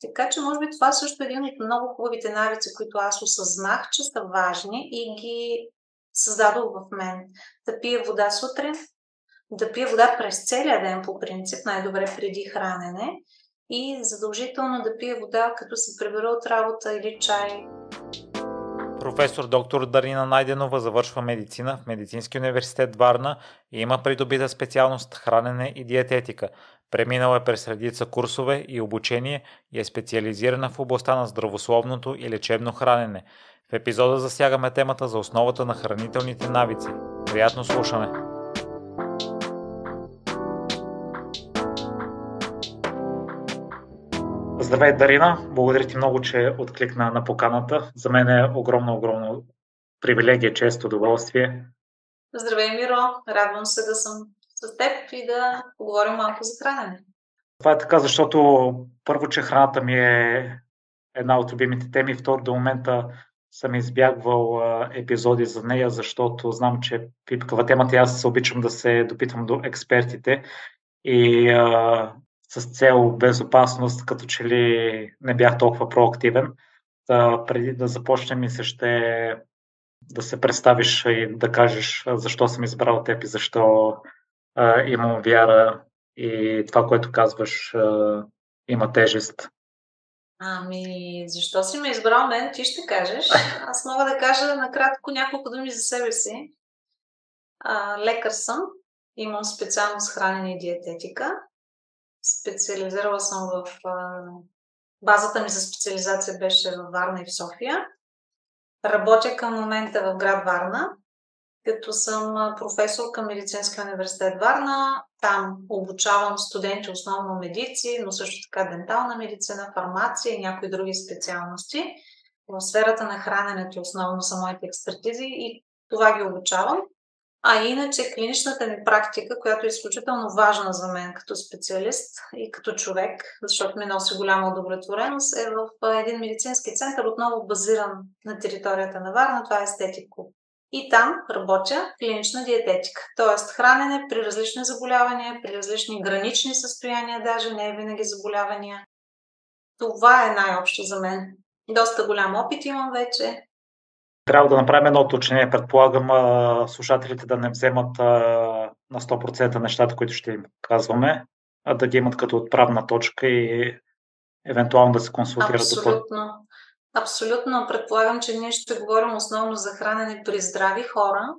Така че, може би, това е също един от много хубавите навици, които аз осъзнах, че са важни и ги създадох в мен. Да пия вода сутрин, да пия вода през целия ден по принцип, най-добре преди хранене и задължително да пия вода, като се прибера от работа или чай. Професор доктор Дарина Найденова завършва медицина в Медицински университет Варна и има придобита специалност хранене и диететика. Преминала е през редица курсове и обучение и е специализирана в областта на здравословното и лечебно хранене. В епизода засягаме темата за основата на хранителните навици. Приятно слушане! Здравей, Дарина! Благодаря ти много, че откликна на поканата. За мен е огромно, огромно привилегия, често удоволствие. Здравей, Миро! Радвам се да съм с теб и да поговорим малко за хранене. Това е така, защото първо, че храната ми е една от любимите теми, второ, до момента съм избягвал епизоди за нея, защото знам, че пипкава темата и аз се обичам да се допитвам до експертите и а, с цел безопасност, като че ли не бях толкова проактивен. Да, преди да започнем и се ще да се представиш и да кажеш защо съм избрал теб и защо а, имам вяра и това, което казваш, а, има тежест. Ами, защо си ме избрал мен, ти ще кажеш. Аз мога да кажа накратко няколко думи за себе си. А, лекар съм, имам специалност хранене и диететика. Специализирала съм в... А, базата ми за специализация беше в Варна и в София. Работя към момента в град Варна, като съм професор към Медицинския университет Варна. Там обучавам студенти основно медици, но също така дентална медицина, фармация и някои други специалности. В сферата на храненето основно са моите експертизи и това ги обучавам. А иначе клиничната ми практика, която е изключително важна за мен като специалист и като човек, защото ми носи голяма удовлетвореност, е в един медицински център, отново базиран на територията на Варна, това е естетико. И там работя клинична диететика, т.е. хранене при различни заболявания, при различни гранични състояния, даже не е винаги заболявания. Това е най-общо за мен. Доста голям опит имам вече. Трябва да направим едно уточнение. Предполагам слушателите да не вземат на 100% нещата, които ще им казваме, а да ги имат като отправна точка и евентуално да се консултират. Абсолютно. Абсолютно. Предполагам, че ние ще говорим основно за хранене при здрави хора.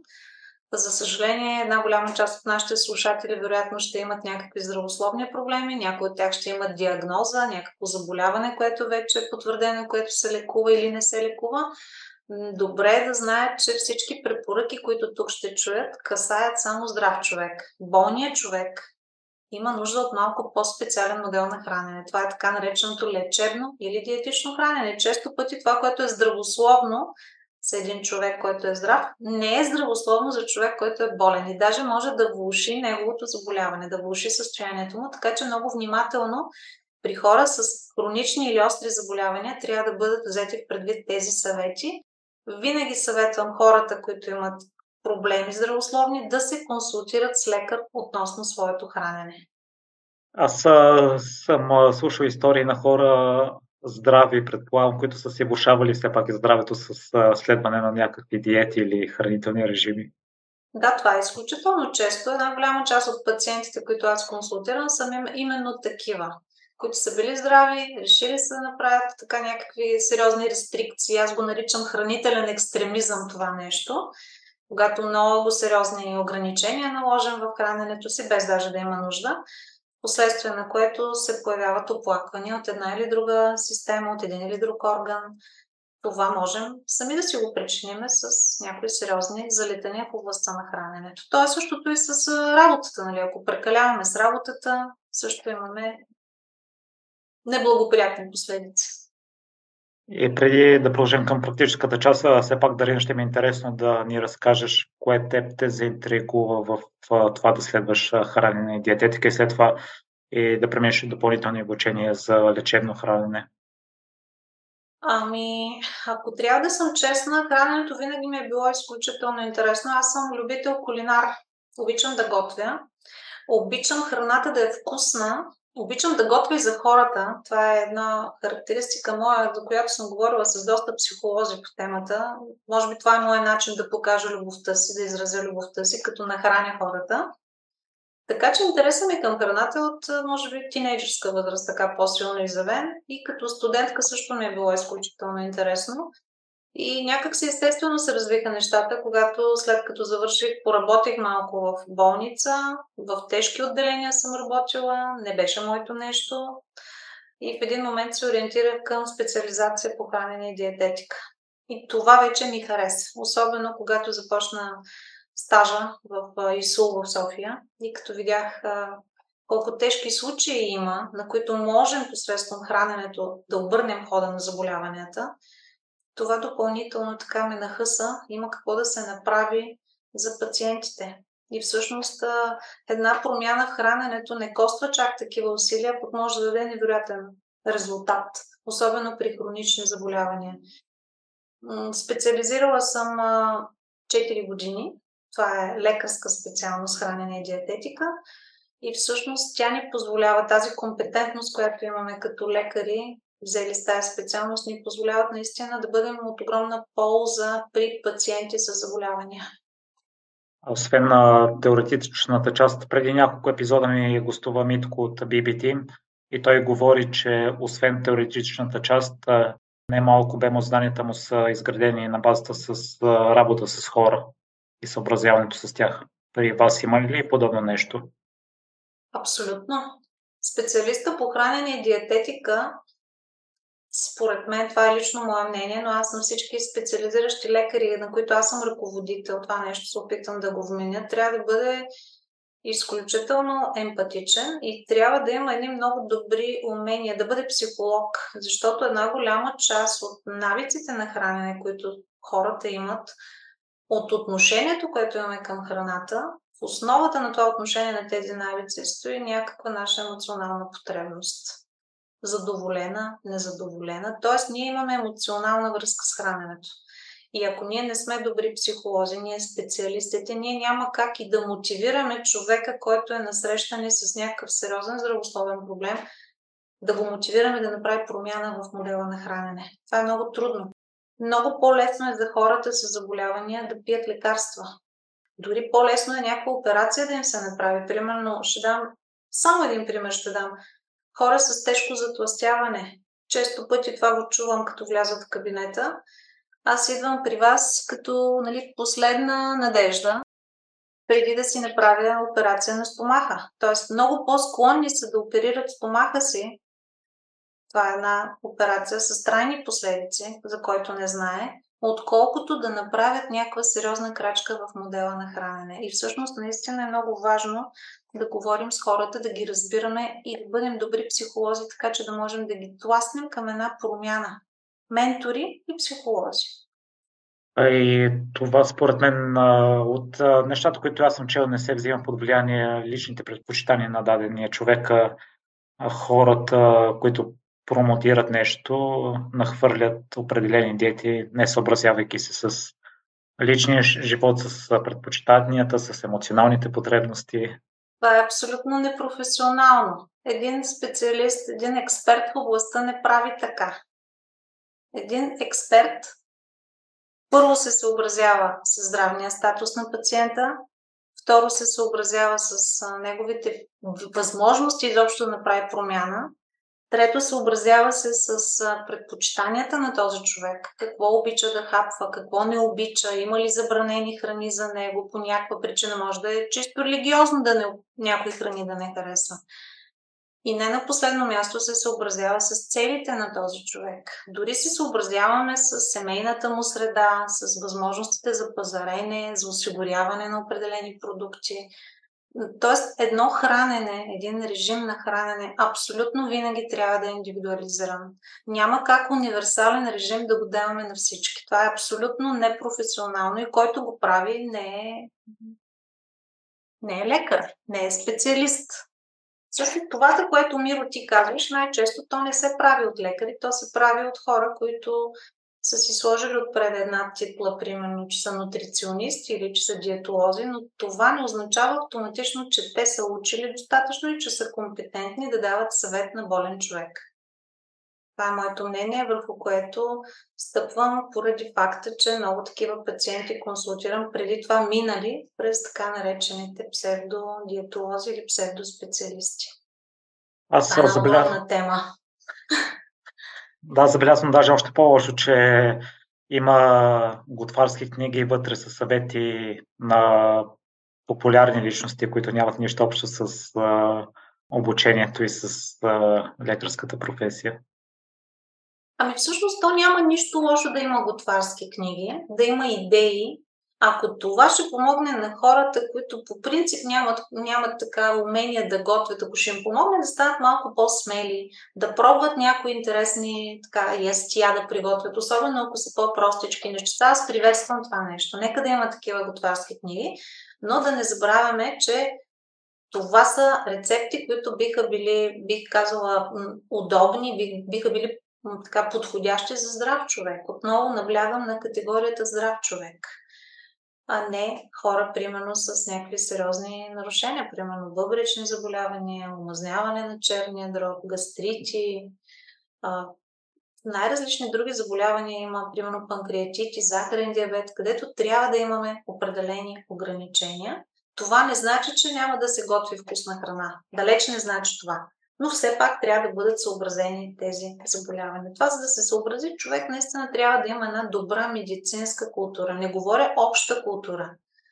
За съжаление, една голяма част от нашите слушатели вероятно ще имат някакви здравословни проблеми, някои от тях ще имат диагноза, някакво заболяване, което вече е потвърдено, което се лекува или не се лекува. Добре е да знаят, че всички препоръки, които тук ще чуят, касаят само здрав човек. Болният човек има нужда от малко по-специален модел на хранене. Това е така нареченото лечебно или диетично хранене. Често пъти това, което е здравословно за един човек, който е здрав, не е здравословно за човек, който е болен. И даже може да влуши неговото заболяване, да влуши състоянието му. Така че много внимателно при хора с хронични или остри заболявания трябва да бъдат взети в предвид тези съвети. Винаги съветвам хората, които имат проблеми здравословни, да се консултират с лекар относно своето хранене. Аз а, съм слушал истории на хора здрави, предполагам, които са си влушавали все пак и здравето с следване на някакви диети или хранителни режими. Да, това е изключително често. Една голяма част от пациентите, които аз консултирам, са именно такива, които са били здрави, решили са да направят така някакви сериозни рестрикции. Аз го наричам хранителен екстремизъм това нещо когато много сериозни ограничения наложим в храненето си, без даже да има нужда, последствие на което се появяват оплаквания от една или друга система, от един или друг орган. Това можем сами да си го причиниме с някои сериозни залитания в областта на храненето. То е същото и с работата. Нали? Ако прекаляваме с работата, също имаме неблагоприятни последици. И преди да продължим към практическата част, все пак, Дарин, ще ми е интересно да ни разкажеш кое теб те заинтригува в това да следваш хранене и диететика и след това и да преминеш допълнителни обучения за лечебно хранене. Ами, ако трябва да съм честна, храненето винаги ми е било изключително интересно. Аз съм любител кулинар. Обичам да готвя. Обичам храната да е вкусна Обичам да готвя и за хората. Това е една характеристика моя, за която съм говорила с доста психолози по темата. Може би това е моят начин да покажа любовта си, да изразя любовта си, като нахраня хората. Така че интересът ми към храната е от, може би, тинейджерска възраст, така по-силно изявен. И като студентка също ми е било изключително интересно. И някак се естествено се развиха нещата, когато след като завърших, поработих малко в болница, в тежки отделения съм работила, не беше моето нещо. И в един момент се ориентирах към специализация по хранене и диететика. И това вече ми хареса. Особено когато започна стажа в ИСУЛ в София и като видях колко тежки случаи има, на които можем посредством храненето да обърнем хода на заболяванията, това допълнително така ме нахъса. Има какво да се направи за пациентите. И всъщност една промяна в храненето не коства чак такива усилия, пък може да даде невероятен резултат, особено при хронични заболявания. Специализирала съм 4 години. Това е лекарска специалност хранене и диететика. И всъщност тя ни позволява тази компетентност, която имаме като лекари, взели с тази специалност, ни позволяват наистина да бъдем от огромна полза при пациенти с заболявания. Освен на теоретичната част, преди няколко епизода ми гостува Митко от BBT и той говори, че освен теоретичната част, немалко бем от знанията му са изградени на базата с работа с хора и съобразяването с тях. При вас има ли подобно нещо? Абсолютно. Специалиста по хранене и диететика според мен, това е лично мое мнение, но аз съм всички специализиращи лекари, на които аз съм ръководител, това нещо се опитам да го вменя, трябва да бъде изключително емпатичен и трябва да има едни много добри умения, да бъде психолог, защото една голяма част от навиците на хранене, които хората имат, от отношението, което имаме към храната, в основата на това отношение на тези навици стои някаква наша емоционална потребност задоволена, незадоволена. Тоест, ние имаме емоционална връзка с храненето. И ако ние не сме добри психолози, ние специалистите, ние няма как и да мотивираме човека, който е насрещане с някакъв сериозен здравословен проблем, да го мотивираме да направи промяна в модела на хранене. Това е много трудно. Много по-лесно е за хората с заболявания да пият лекарства. Дори по-лесно е някаква операция да им се направи. Примерно, ще дам само един пример ще дам хора с тежко затластяване. Често пъти това го чувам, като влязат в кабинета. Аз идвам при вас като нали, последна надежда, преди да си направя операция на стомаха. Тоест, много по-склонни са да оперират стомаха си. Това е една операция с трайни последици, за който не знае, отколкото да направят някаква сериозна крачка в модела на хранене. И всъщност наистина е много важно да говорим с хората, да ги разбираме и да бъдем добри психолози, така че да можем да ги тласнем към една промяна. Ментори и психолози. И това според мен от нещата, които аз съм чел, не се взима под влияние личните предпочитания на дадения човек. Хората, които промотират нещо, нахвърлят определени диети, не съобразявайки се с личния живот, с предпочитанията, с емоционалните потребности. Това е абсолютно непрофесионално. Един специалист, един експерт в областта не прави така. Един експерт първо се съобразява с здравния статус на пациента, второ се съобразява с неговите възможности изобщо да направи промяна Трето, съобразява се с предпочитанията на този човек. Какво обича да хапва, какво не обича, има ли забранени храни за него, по някаква причина може да е чисто религиозно да не, някои храни да не харесва. И не на последно място се съобразява с целите на този човек. Дори се съобразяваме с семейната му среда, с възможностите за пазарене, за осигуряване на определени продукти, Тоест, едно хранене, един режим на хранене, абсолютно винаги трябва да е индивидуализиран. Няма как универсален режим да го даваме на всички. Това е абсолютно непрофесионално и който го прави не е, не е лекар, не е специалист. Също това, за което Миро ти казваш, най-често то не се прави от лекари, то се прави от хора, които са си сложили отпред една титла, примерно, че са нутриционисти или че са диетолози, но това не означава автоматично, че те са учили достатъчно и че са компетентни да дават съвет на болен човек. Това е моето мнение, върху което стъпвам поради факта, че много такива пациенти консултирам преди това минали през така наречените псевдодиетолози или псевдоспециалисти. Аз е забелязвам. тема. Да, забелязвам даже още по-лошо, че има готварски книги вътре с съвети на популярни личности, които нямат нищо общо с а, обучението и с а, лекарската професия. Ами всъщност то няма нищо лошо да има готварски книги, да има идеи. Ако това ще помогне на хората, които по принцип нямат, нямат така умения да готвят, ако ще им помогне да станат малко по-смели, да пробват някои интересни така, ястия да приготвят, особено ако са по-простички неща, аз приветствам това нещо. Нека да има такива готварски книги, но да не забравяме, че това са рецепти, които биха били, бих казала, удобни, биха били така подходящи за здрав човек. Отново наблягам на категорията здрав човек, а не хора, примерно, с някакви сериозни нарушения, примерно бъбречни заболявания, омазняване на черния дроб, гастрити, а, най-различни други заболявания има, примерно панкреатит и захарен диабет, където трябва да имаме определени ограничения. Това не значи, че няма да се готви вкусна храна. Далеч не значи това но все пак трябва да бъдат съобразени тези заболявания. Това, за да се съобрази, човек наистина трябва да има една добра медицинска култура. Не говоря обща култура,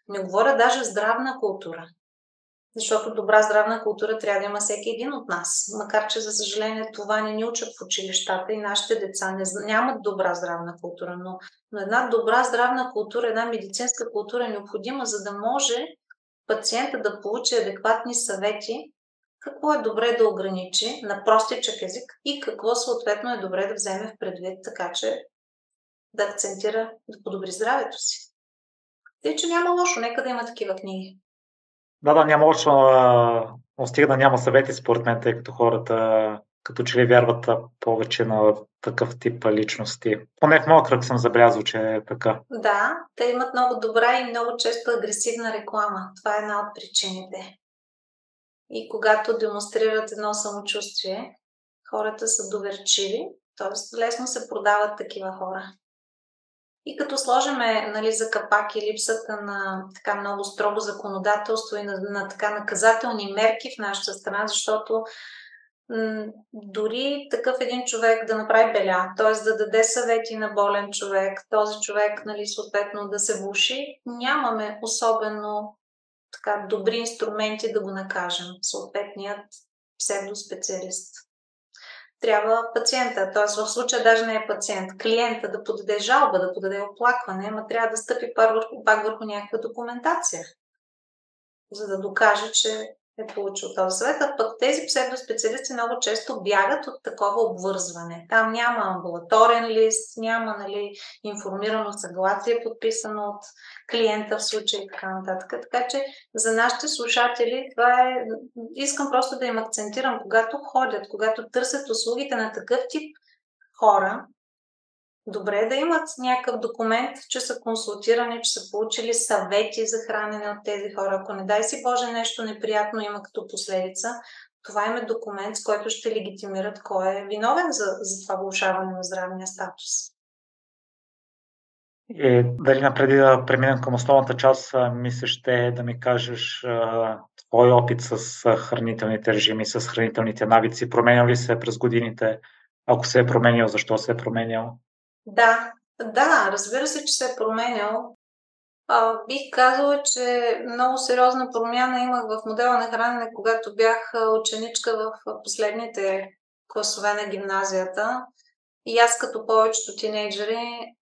не говоря даже здравна култура. Защото добра здравна култура трябва да има всеки един от нас. Макар, че за съжаление това не ни учат в училищата и нашите деца не, нямат добра здравна култура. Но, но една добра здравна култура, една медицинска култура е необходима, за да може пациента да получи адекватни съвети какво е добре да ограничи на простичък език и какво съответно е добре да вземе в предвид, така че да акцентира, да подобри здравето си. Тъй, че няма лошо, нека да има такива книги. Да, да, няма лошо, но стига да няма съвети според мен, тъй като хората като че ли вярват повече на такъв тип личности. Поне в моя кръг съм забелязал, че е така. Да, те имат много добра и много често агресивна реклама. Това е една от причините. И когато демонстрират едно самочувствие, хората са доверчиви, т.е. лесно се продават такива хора. И като сложиме нали, за капак и липсата на така много строго законодателство и на, на така наказателни мерки в нашата страна, защото дори такъв един човек да направи беля, т.е. да даде съвети на болен човек, този човек нали, съответно да се влуши, нямаме особено така добри инструменти да го накажем, съответният псевдоспециалист. Трябва пациента, т.е. в случая даже не е пациент, клиента да подаде жалба, да подаде оплакване, ама трябва да стъпи пак върху, пак върху някаква документация, за да докаже, че е получил този съвет, а пък тези псевдоспециалисти много често бягат от такова обвързване. Там няма амбулаторен лист, няма нали, информирано съгласие, подписано от клиента в случай и така нататък. Така че за нашите слушатели това е... Искам просто да им акцентирам, когато ходят, когато търсят услугите на такъв тип хора, добре е да имат някакъв документ, че са консултирани, че са получили съвети за хранене от тези хора. Ако не дай си Боже нещо неприятно има като последица, това им е документ, с който ще легитимират кой е виновен за, за това влушаване на здравния статус. И дали напреди да преминем към основната част, мисля ще да ми кажеш твой опит с хранителните режими, с хранителните навици. Променял ли се през годините? Ако се е променял, защо се е променял? Да, да, разбира се, че се е променял. А, бих казала, че много сериозна промяна имах в модела на хранене, когато бях ученичка в последните класове на гимназията. И аз като повечето тинейджери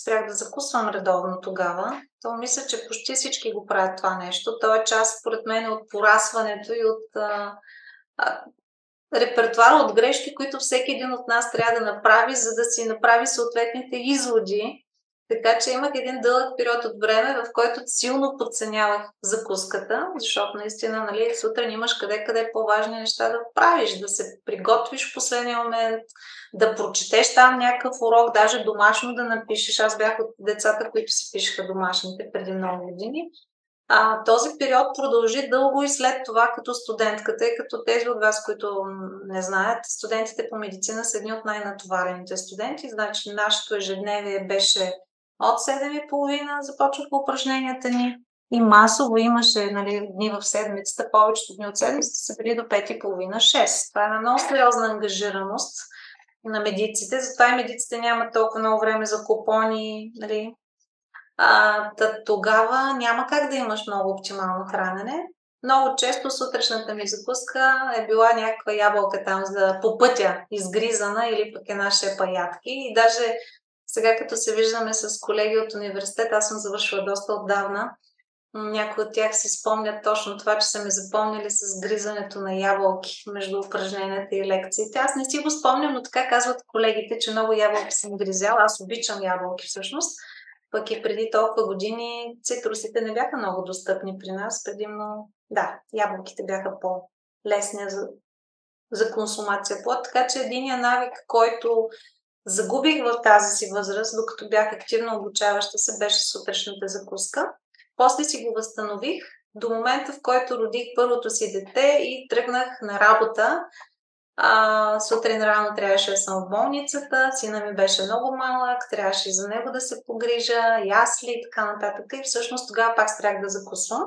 спрях да закусвам редовно тогава. То мисля, че почти всички го правят това нещо. То е част, според мен, от порасването и от а, а, репертуара от грешки, които всеки един от нас трябва да направи, за да си направи съответните изводи Така че имах един дълъг период от време, в който силно подценявах закуската, защото наистина, нали, сутрин имаш къде-къде по-важни неща да правиш, да се приготвиш в последния момент, да прочетеш там някакъв урок, даже домашно да напишеш. Аз бях от децата, които си пишеха домашните преди много години. А, този период продължи дълго и след това като студентка, тъй като тези от вас, които не знаят, студентите по медицина са едни от най-натоварените студенти, значи нашето ежедневие беше от 7.30 започваха упражненията ни и масово имаше нали, дни в седмицата, повечето дни от седмицата са били до 5.30-6. Това е една много сериозна ангажираност на медиците, затова и медиците нямат толкова много време за купони, нали, а, тогава няма как да имаш много оптимално хранене. Много често сутрешната ми закуска е била някаква ябълка там за по пътя, изгризана или пък една шепа ядки. И даже сега като се виждаме с колеги от университет, аз съм завършила доста отдавна, някои от тях си спомнят точно това, че са ме запомнили с гризането на ябълки между упражненията и лекциите. Аз не си го спомням, но така казват колегите, че много ябълки съм гризяла. Аз обичам ябълки всъщност. Пък и преди толкова години цитрусите не бяха много достъпни при нас. Предимно, да, ябълките бяха по-лесни за, за консумация плод. Така че единия навик, който загубих в тази си възраст, докато бях активно обучаваща се, беше сутрешната закуска. После си го възстанових до момента, в който родих първото си дете и тръгнах на работа. А, сутрин рано трябваше да съм в болницата, сина ми беше много малък, трябваше и за него да се погрижа, ясли и така нататък. И всъщност тогава пак спрях да закусвам.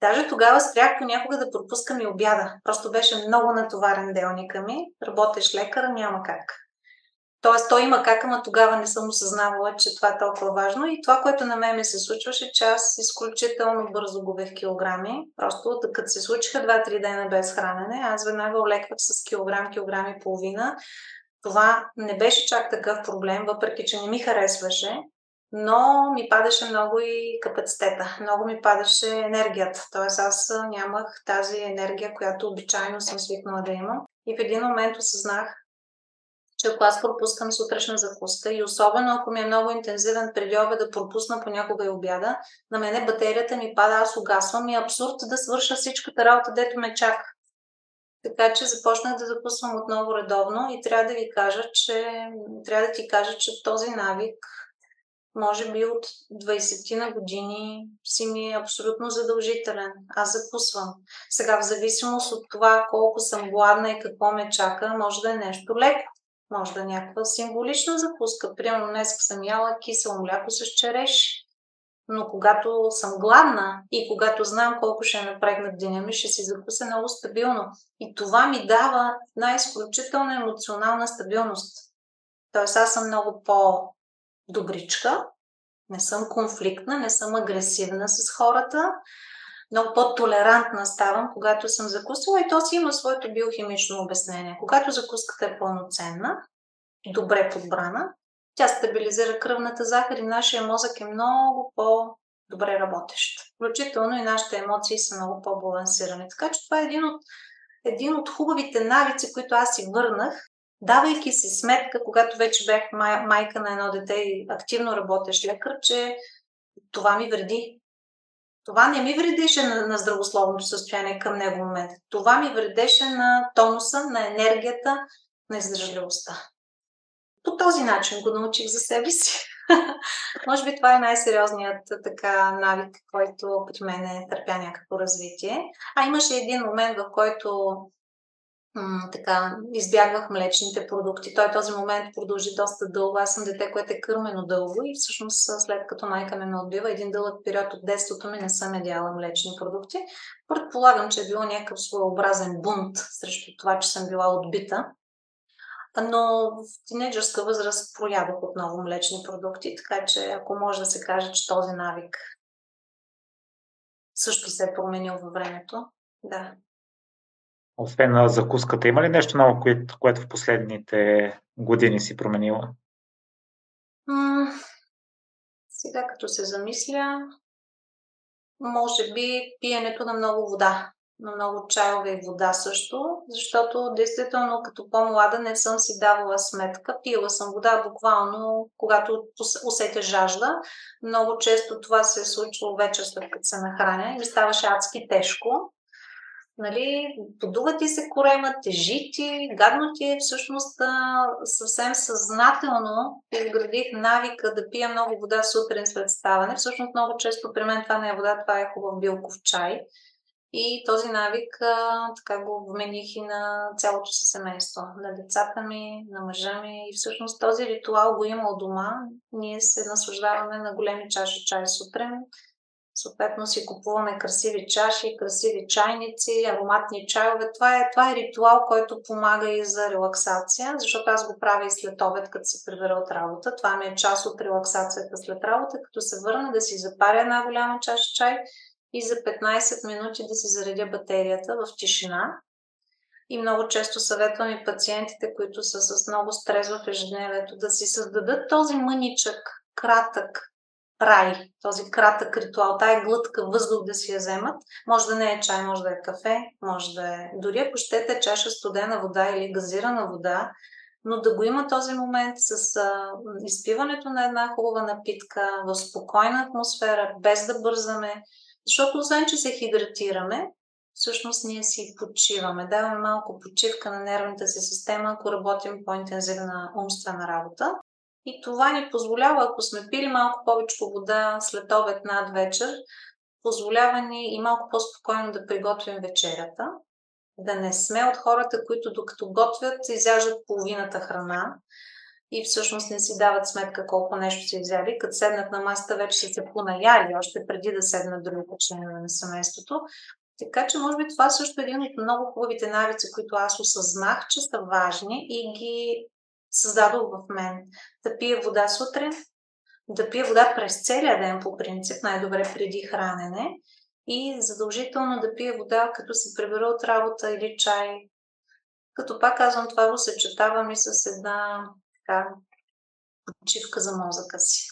Даже тогава спрях понякога да пропускам и обяда. Просто беше много натоварен делника ми. Работеш лекар, няма как. Тоест, той има как, ама тогава не съм осъзнавала, че това е толкова важно. И това, което на мен ми се случваше, че аз изключително бързо губех килограми. Просто като се случиха 2-3 дена без хранене, аз веднага олеквах с килограм, килограм и половина. Това не беше чак такъв проблем, въпреки че не ми харесваше, но ми падаше много и капацитета, много ми падаше енергията. Тоест аз нямах тази енергия, която обичайно съм свикнала да имам. И в един момент осъзнах, че ако аз пропускам сутрешна закуска и особено ако ми е много интензивен преди да пропусна понякога и обяда, на мене батерията ми пада, аз угасвам и е абсурд да свърша всичката работа, дето ме чака. Така че започнах да закусвам отново редовно и трябва да ви кажа, че трябва да ти кажа, че този навик може би от 20 на години си ми е абсолютно задължителен. Аз закусвам. Сега, в зависимост от това колко съм гладна и какво ме чака, може да е нещо леко. Може да е някаква символична закуска. Примерно днес съм яла кисело мляко с череш. Но когато съм гладна и когато знам колко ще напрегнат деня ми, ще си закуся много стабилно. И това ми дава една изключителна емоционална стабилност. Тоест аз съм много по-добричка, не съм конфликтна, не съм агресивна с хората, много по-толерантна ставам, когато съм закусвала и то си има своето биохимично обяснение. Когато закуската е пълноценна, добре подбрана, тя стабилизира кръвната захар и нашия мозък е много по-добре работещ. Включително и нашите емоции са много по-балансирани. Така че това е един от, един от хубавите навици, които аз си върнах, давайки си сметка, когато вече бях май, майка на едно дете и активно работещ лекар, че това ми вреди. Това не ми вредеше на, на здравословното състояние към него момент. Това ми вредеше на тонуса, на енергията, на издържливостта. По този начин го научих за себе си. Може би това е най-сериозният така навик, който при мен е търпя някакво развитие. А имаше един момент, в който така, избягвах млечните продукти. Той този момент продължи доста дълго. Аз съм дете, което е кърмено дълго и всъщност след като майка ми ме отбива един дълъг период от детството ми не съм ядяла млечни продукти. Предполагам, че е било някакъв своеобразен бунт срещу това, че съм била отбита. Но в тинейджърска възраст проядох отново млечни продукти, така че ако може да се каже, че този навик също се е променил във времето, да. Освен на закуската, има ли нещо ново, което, което в последните години си променила? М- сега като се замисля, може би пиенето на много вода. но много чайове и вода също, защото действително като по-млада не съм си давала сметка. Пила съм вода буквално, когато усетя жажда. Много често това се е случвало вече след като се нахраня и ми ставаше адски тежко. Нали, подува ти се корема, тежи ти, гадно ти е всъщност съвсем съзнателно изградих навика да пия много вода сутрин след ставане. Всъщност много често при мен това не е вода, това е хубав билков чай. И този навик така го вмених и на цялото си семейство, на децата ми, на мъжа ми. И всъщност този ритуал го има от дома. Ние се наслаждаваме на големи чаши чай сутрин. Съответно си купуваме красиви чаши, красиви чайници, ароматни чайове. Това е, това е ритуал, който помага и за релаксация, защото аз го правя и след обед, като се прибера от работа. Това ми е част от релаксацията след работа, като се върна да си запаря една голяма чаша чай и за 15 минути да си заредя батерията в тишина. И много често съветвам и пациентите, които са с много стрес в ежедневието, да си създадат този мъничък, кратък рай, този кратък ритуал, тая глътка въздух да си я вземат. Може да не е чай, може да е кафе, може да е дори ако щете чаша студена вода или газирана вода, но да го има този момент с а, изпиването на една хубава напитка в спокойна атмосфера, без да бързаме, защото освен, че се хидратираме, всъщност ние си почиваме. Даваме малко почивка на нервната си система, ако работим по-интензивна умствена работа. И това ни позволява, ако сме пили малко повече вода след обед над вечер, позволява ни и малко по-спокойно да приготвим вечерята. Да не сме от хората, които докато готвят, изяждат половината храна и всъщност не си дават сметка колко нещо са изяли. Като седнат на масата, вече са се понаяли, още преди да седнат другите членове на семейството. Така че, може би, това също е един от много хубавите навици, които аз осъзнах, че са важни и ги създадох в мен. Да пия вода сутрин, да пия вода през целия ден по принцип, най-добре преди хранене и задължително да пия вода, като се прибера от работа или чай. Като пак казвам, това го съчетавам и с една така, почивка за мозъка си.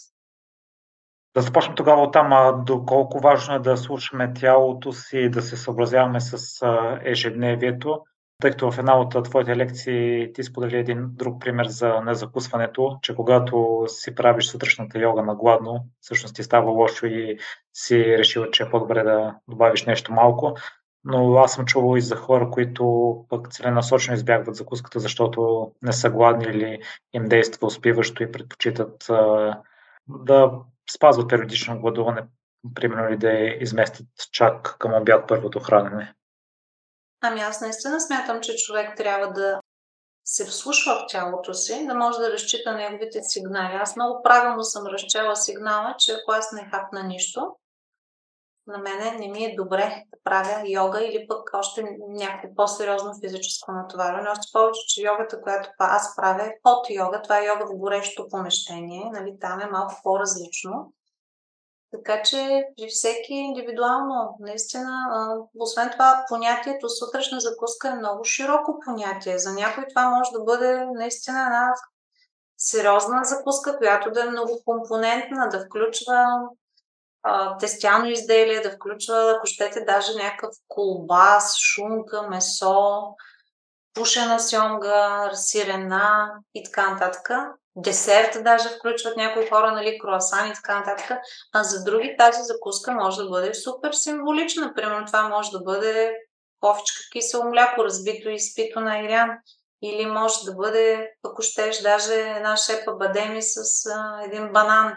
Да започнем тогава от там, доколко важно е да слушаме тялото си и да се съобразяваме с ежедневието, тъй като в една от твоите лекции ти сподели един друг пример за незакусването, че когато си правиш сутрешната йога на гладно, всъщност ти става лошо и си решил, че е по-добре да добавиш нещо малко. Но аз съм чувал и за хора, които пък целенасочено избягват закуската, защото не са гладни или им действа успиващо и предпочитат а, да спазват периодично гладуване, примерно и да изместят чак към обяд първото хранене. Ами аз наистина смятам, че човек трябва да се вслушва в тялото си, да може да разчита неговите сигнали. Аз много правилно съм разчела сигнала, че ако аз не хапна нищо, на мене не ми е добре да правя йога или пък още някакво по-сериозно физическо натоварване. Още повече, че йогата, която аз правя е под йога. Това е йога в горещо помещение. Нали, там е малко по-различно. Така че при всеки индивидуално, наистина, освен това, понятието сутрешна закуска е много широко понятие. За някой това може да бъде наистина една сериозна закуска, която да е многокомпонентна, да включва тестяно изделие, да включва, ако щете, даже някакъв колбас, шунка, месо, пушена сьомга, сирена и така нататък. Десерт даже включват някои хора, нали, круасан и така нататък. А за други тази закуска може да бъде супер символична. Примерно това може да бъде кофичка кисело мляко, разбито и изпито на ирян. Или може да бъде, ако щеш, даже една шепа бадеми с а, един банан.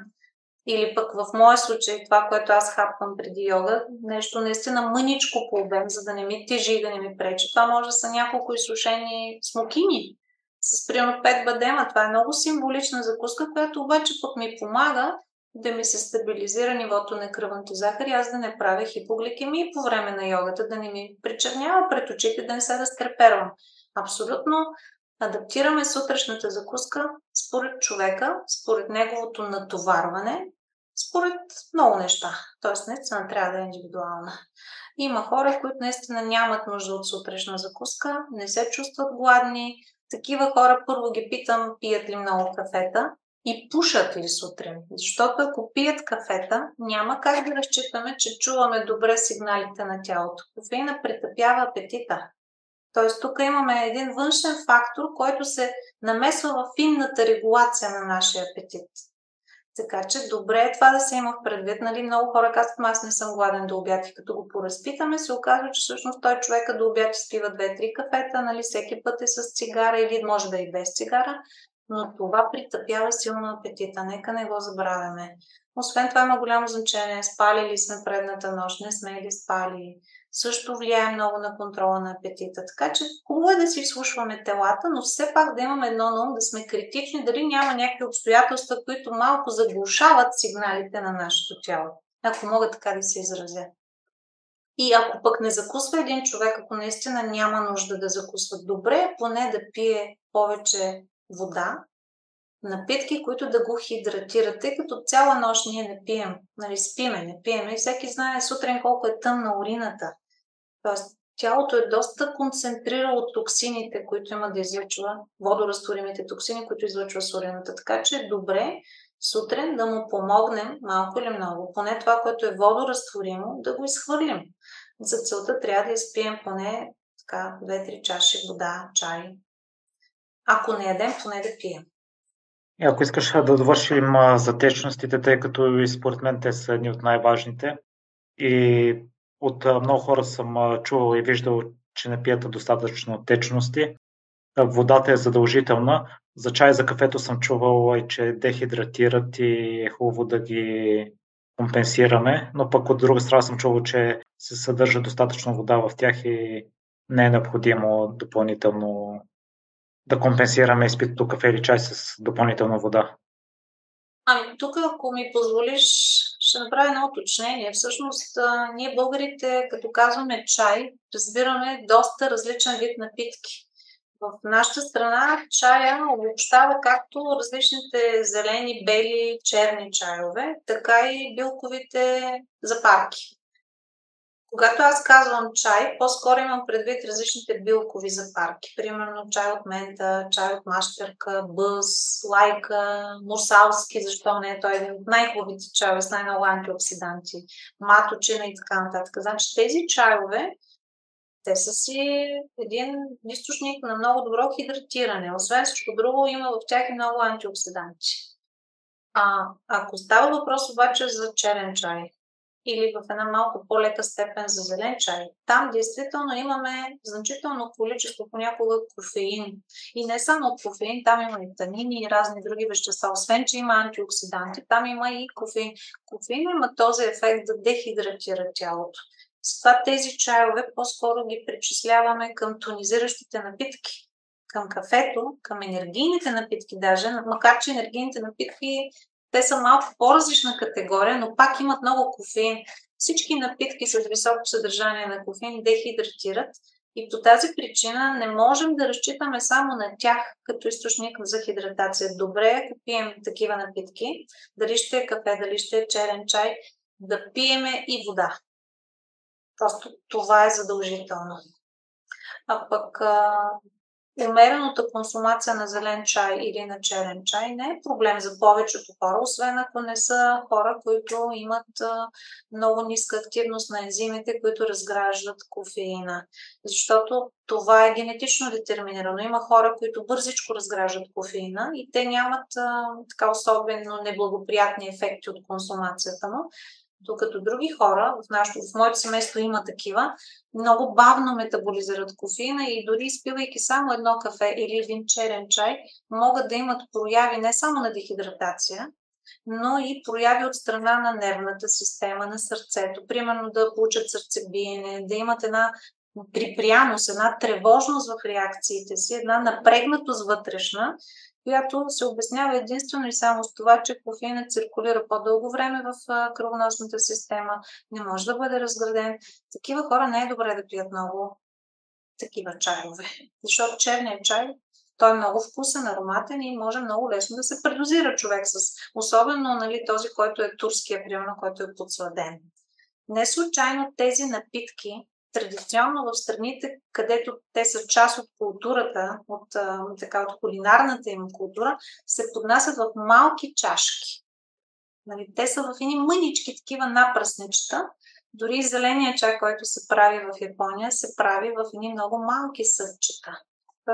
Или пък в моя случай, това, което аз хапвам преди йога, нещо наистина мъничко по обем, за да не ми тежи и да не ми пречи. Това може да са няколко изсушени смокини с примерно 5 бадема. Това е много символична закуска, която обаче пък ми помага да ми се стабилизира нивото на кръвната захар и аз да не правя хипогликемия по време на йогата, да не ми причернява пред очите, да не се разтрепервам. Абсолютно адаптираме сутрешната закуска според човека, според неговото натоварване, според много неща. Тоест, наистина трябва да е индивидуална. Има хора, които наистина нямат нужда от сутрешна закуска, не се чувстват гладни. Такива хора първо ги питам, пият ли много кафета. и пушат ли сутрин. Защото ако пият кафета, няма как да разчитаме, че чуваме добре сигналите на тялото. Кофеина притъпява апетита. Тоест тук имаме един външен фактор, който се намесва в финната регулация на нашия апетит. Така че добре е това да се има в предвид. Нали, много хора казват, аз не съм гладен до обяд и като го поразпитаме, се оказва, че всъщност той човека до обяд изпива 2-3 кафета, нали, всеки път е с цигара или може да е и без цигара, но това притъпява силно апетита. Нека не го забравяме. Освен това има голямо значение. Спали ли сме предната нощ, не сме ли спали, също влияе много на контрола на апетита. Така че хубаво е да си слушваме телата, но все пак да имаме едно на ум, да сме критични, дали няма някакви обстоятелства, които малко заглушават сигналите на нашето тяло. Ако мога така да се изразя. И ако пък не закусва един човек, ако наистина няма нужда да закусва добре, поне да пие повече вода, напитки, които да го хидратират, тъй като цяла нощ ние не пием, нали, спиме, не пиеме и всеки знае сутрин колко е тъмна урината. Тоест, тялото е доста концентрирало токсините, които има да излъчва, водорастворимите токсини, които излъчва сурината. Така че е добре сутрин да му помогнем малко или много, поне това, което е водорастворимо, да го изхвърлим. За целта трябва да изпием поне така 2-3 чаши вода, чай. Ако не ядем, поне да пием. Ако искаш да довършим за течностите, тъй като и според мен те са едни от най-важните и от много хора съм чувал и виждал, че не пият достатъчно течности. Водата е задължителна. За чай, за кафето съм чувал и че дехидратират и е хубаво да ги компенсираме, но пък от друга страна съм чувал, че се съдържа достатъчно вода в тях и не е необходимо допълнително да компенсираме изпитото кафе или чай с допълнителна вода. Ами, тук, ако ми позволиш, ще направя едно уточнение. Всъщност, ние българите, като казваме чай, разбираме доста различен вид напитки. В нашата страна чая обобщава както различните зелени, бели, черни чайове, така и билковите запарки. Когато аз казвам чай, по-скоро имам предвид различните билкови запарки. Примерно чай от мента, чай от мащерка, бъз, лайка, мурсалски, защо не е той един от най-хубавите чайове с най-много антиоксиданти, маточина и така нататък. Значи тези чайове, те са си един източник на много добро хидратиране. Освен всичко друго, има в тях и много антиоксиданти. А, ако става въпрос обаче за черен чай, или в една малко по-лека степен за зелен чай. Там действително имаме значително количество понякога кофеин. И не само кофеин, там има и танини и разни други вещества. Освен, че има антиоксиданти, там има и кофеин. Кофеин има този ефект да дехидратира тялото. С това тези чайове по-скоро ги причисляваме към тонизиращите напитки към кафето, към енергийните напитки даже, макар че енергийните напитки те са малко по-различна категория, но пак имат много кофеин. Всички напитки с високо съдържание на кофеин дехидратират и по тази причина не можем да разчитаме само на тях като източник за хидратация. Добре е, ако пием такива напитки, дали ще е кафе, дали ще е черен чай, да пиеме и вода. Просто това е задължително. А пък умерената консумация на зелен чай или на черен чай не е проблем за повечето хора, освен ако не са хора, които имат много ниска активност на ензимите, които разграждат кофеина. Защото това е генетично детерминирано. Има хора, които бързичко разграждат кофеина и те нямат така особено неблагоприятни ефекти от консумацията му. Докато други хора, в, нашото, в моето семейство има такива, много бавно метаболизират кофеина и дори изпивайки само едно кафе или един черен чай, могат да имат прояви не само на дехидратация, но и прояви от страна на нервната система, на сърцето. Примерно да получат сърцебиене, да имат една припряност, една тревожност в реакциите си, една напрегнатост вътрешна, която се обяснява единствено и само с това, че кофеинът циркулира по-дълго време в кръвоносната система, не може да бъде разграден. Такива хора не е добре да пият много такива чайове, защото черният чай той е много вкусен, ароматен и може много лесно да се предозира човек с, особено нали, този, който е турския, примерно, който е подсладен. Не случайно тези напитки традиционно в страните, където те са част от културата, от, така, от кулинарната им култура, се поднасят в малки чашки. Нали, те са в едни мънички такива напръсничета. Дори зеления чай, който се прави в Япония, се прави в едни много малки съдчета.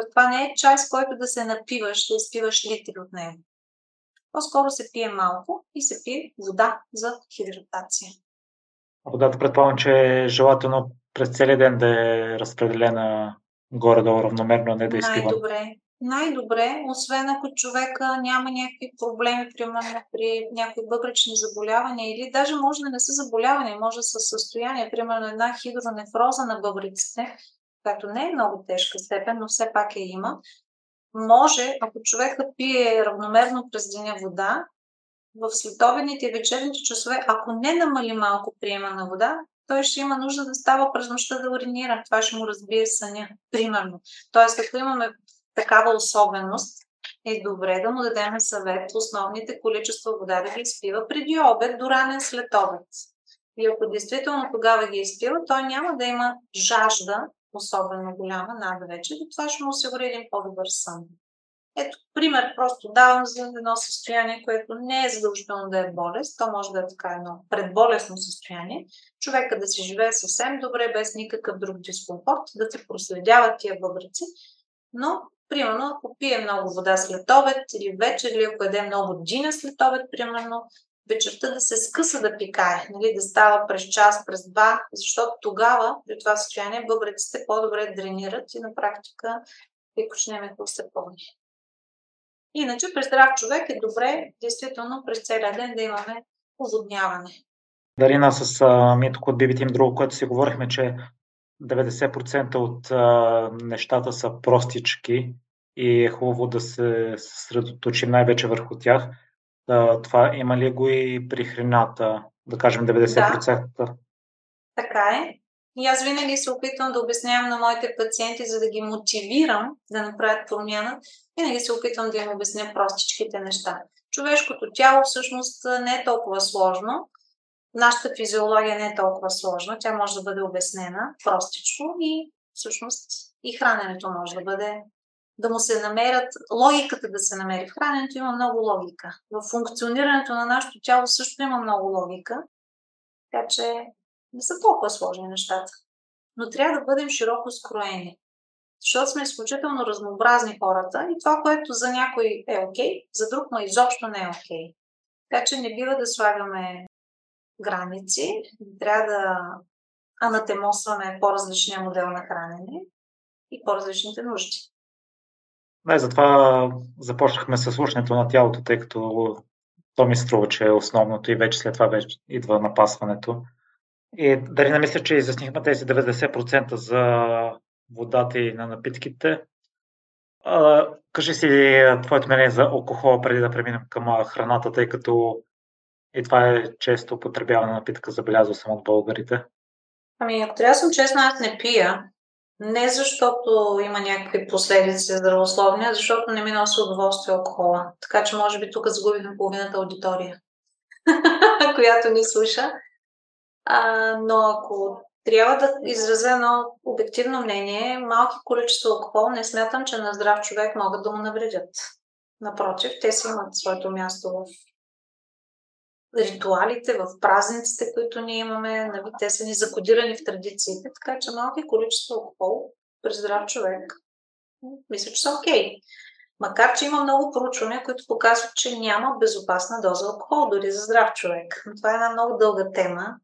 Това не е чай, с който да се напиваш, да изпиваш литри от него. По-скоро се пие малко и се пие вода за хидратация. Водата предполагам, че е желателно през целия ден да е разпределена горе-долу равномерно, не да изпива. Най-добре. Най-добре, освен ако човека няма някакви проблеми, примерно при някои бъбречни заболявания или даже може да не са заболявания, може да са състояние, примерно една хидронефроза на бъбриците, която не е много тежка степен, но все пак е има, може, ако човека пие равномерно през деня вода, в следобедните и вечерните часове, ако не намали малко приема на вода, той ще има нужда да става през нощта да уринира. Това ще му разбие съня, примерно. Тоест, ако имаме такава особеност, е добре да му дадем съвет основните количества вода да ги изпива преди обед до ранен след обед. И ако действително тогава ги изпива, той няма да има жажда, особено голяма, над вече, и това ще му осигури един по-добър сън. Ето, пример просто давам за едно състояние, което не е задължително да е болест, то може да е така едно предболесно състояние. Човека да си живее съвсем добре, без никакъв друг дискомфорт, да се проследяват тия бъбрици, но Примерно, ако пие много вода след обед или вечер, или ако еде много джина след обед, примерно, вечерта да се скъса да пикае, нали, да става през час, през два, защото тогава, при това състояние, бъбреците по-добре дренират и на практика пикочнемето се пълни. Иначе при здрав човек е добре, действително, през целия ден да имаме оводняване. Дарина, с а, Митко от BBT друго, което си говорихме, че 90% от а, нещата са простички и е хубаво да се съсредоточим най-вече върху тях. А, това има ли го и при храната, да кажем 90%? Да. Така е. И аз винаги се опитвам да обяснявам на моите пациенти, за да ги мотивирам да направят промяна, винаги се опитвам да им обясня простичките неща. Човешкото тяло всъщност не е толкова сложно нашата физиология не е толкова сложна, тя може да бъде обяснена простичко и всъщност и храненето може да бъде да му се намерят, логиката да се намери в храненето има много логика. В функционирането на нашето тяло също има много логика, така че не са толкова сложни нещата. Но трябва да бъдем широко скроени. Защото сме изключително разнообразни хората и това, което за някой е окей, за друг му изобщо не е окей. Така че не бива да слагаме граници. Трябва да анатемосваме по-различния модел на хранене и по-различните нужди. Да, затова започнахме с слушането на тялото, тъй като то ми струва, че е основното и вече след това вече идва напасването. И дали не мисля, че изяснихме тези 90% за водата и на напитките. А, кажи си твоето мнение за алкохола преди да преминем към храната, тъй като и това е често употребявана напитка, забелязва съм от българите. Ами, ако трябва да съм честна, аз не пия. Не защото има някакви последици здравословни, а защото не ми носи удоволствие алкохола. Така че може би тук загубихме половината аудитория, която ни слуша. А, но ако трябва да изразя едно обективно мнение, малки количества алкохол не смятам, че на здрав човек могат да му навредят. Напротив, те си имат своето място в ритуалите, в празниците, които ние имаме, нали, те са ни закодирани в традициите, така че малки количества алкохол при здрав човек, мисля, че са окей. Макар, че има много проучвания, които показват, че няма безопасна доза алкохол, дори за здрав човек. Но това е една много дълга тема.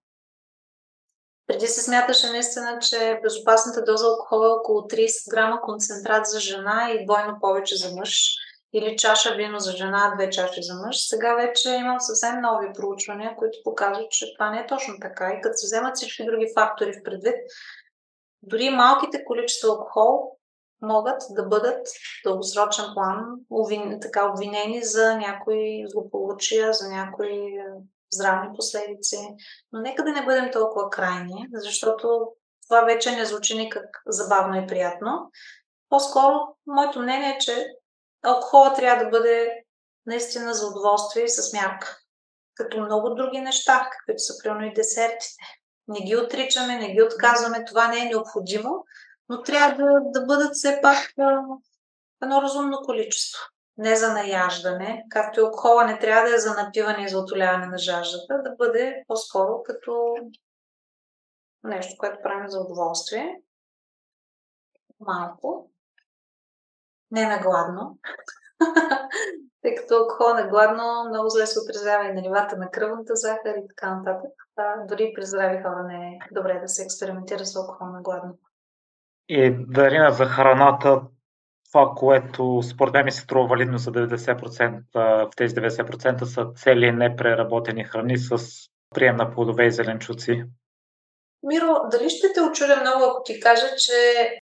Преди се смяташе наистина, че безопасната доза алкохол е около 30 грама концентрат за жена и двойно повече за мъж или чаша вино за жена, две чаши за мъж. Сега вече имам съвсем нови проучвания, които показват, че това не е точно така. И като се вземат всички други фактори в предвид, дори малките количества алкохол могат да бъдат в дългосрочен план така обвинени за някои злополучия, за някои здравни последици. Но нека да не бъдем толкова крайни, защото това вече не звучи никак забавно и приятно. По-скоро, моето мнение е, че алкохола трябва да бъде наистина за удоволствие и с мярка. Като много други неща, каквито са примерно и десертите. Не ги отричаме, не ги отказваме, това не е необходимо, но трябва да, да бъдат все пак едно разумно количество. Не за наяждане, както и алкохола не трябва да е за напиване и за отоляване на жаждата, да бъде по-скоро като нещо, което правим за удоволствие. Малко. Не на гладно. Тъй като алкохол на гладно много зле се отразява и на нивата на кръвната захар и така нататък. А, дори при здрави хора не е добре да се експериментира с алкохол на гладно. И Дарина за храната, това, което според мен ми се струва валидно за 90%, в тези 90% са цели непреработени храни с прием на плодове и зеленчуци. Миро, дали ще те очудя много, ако ти кажа, че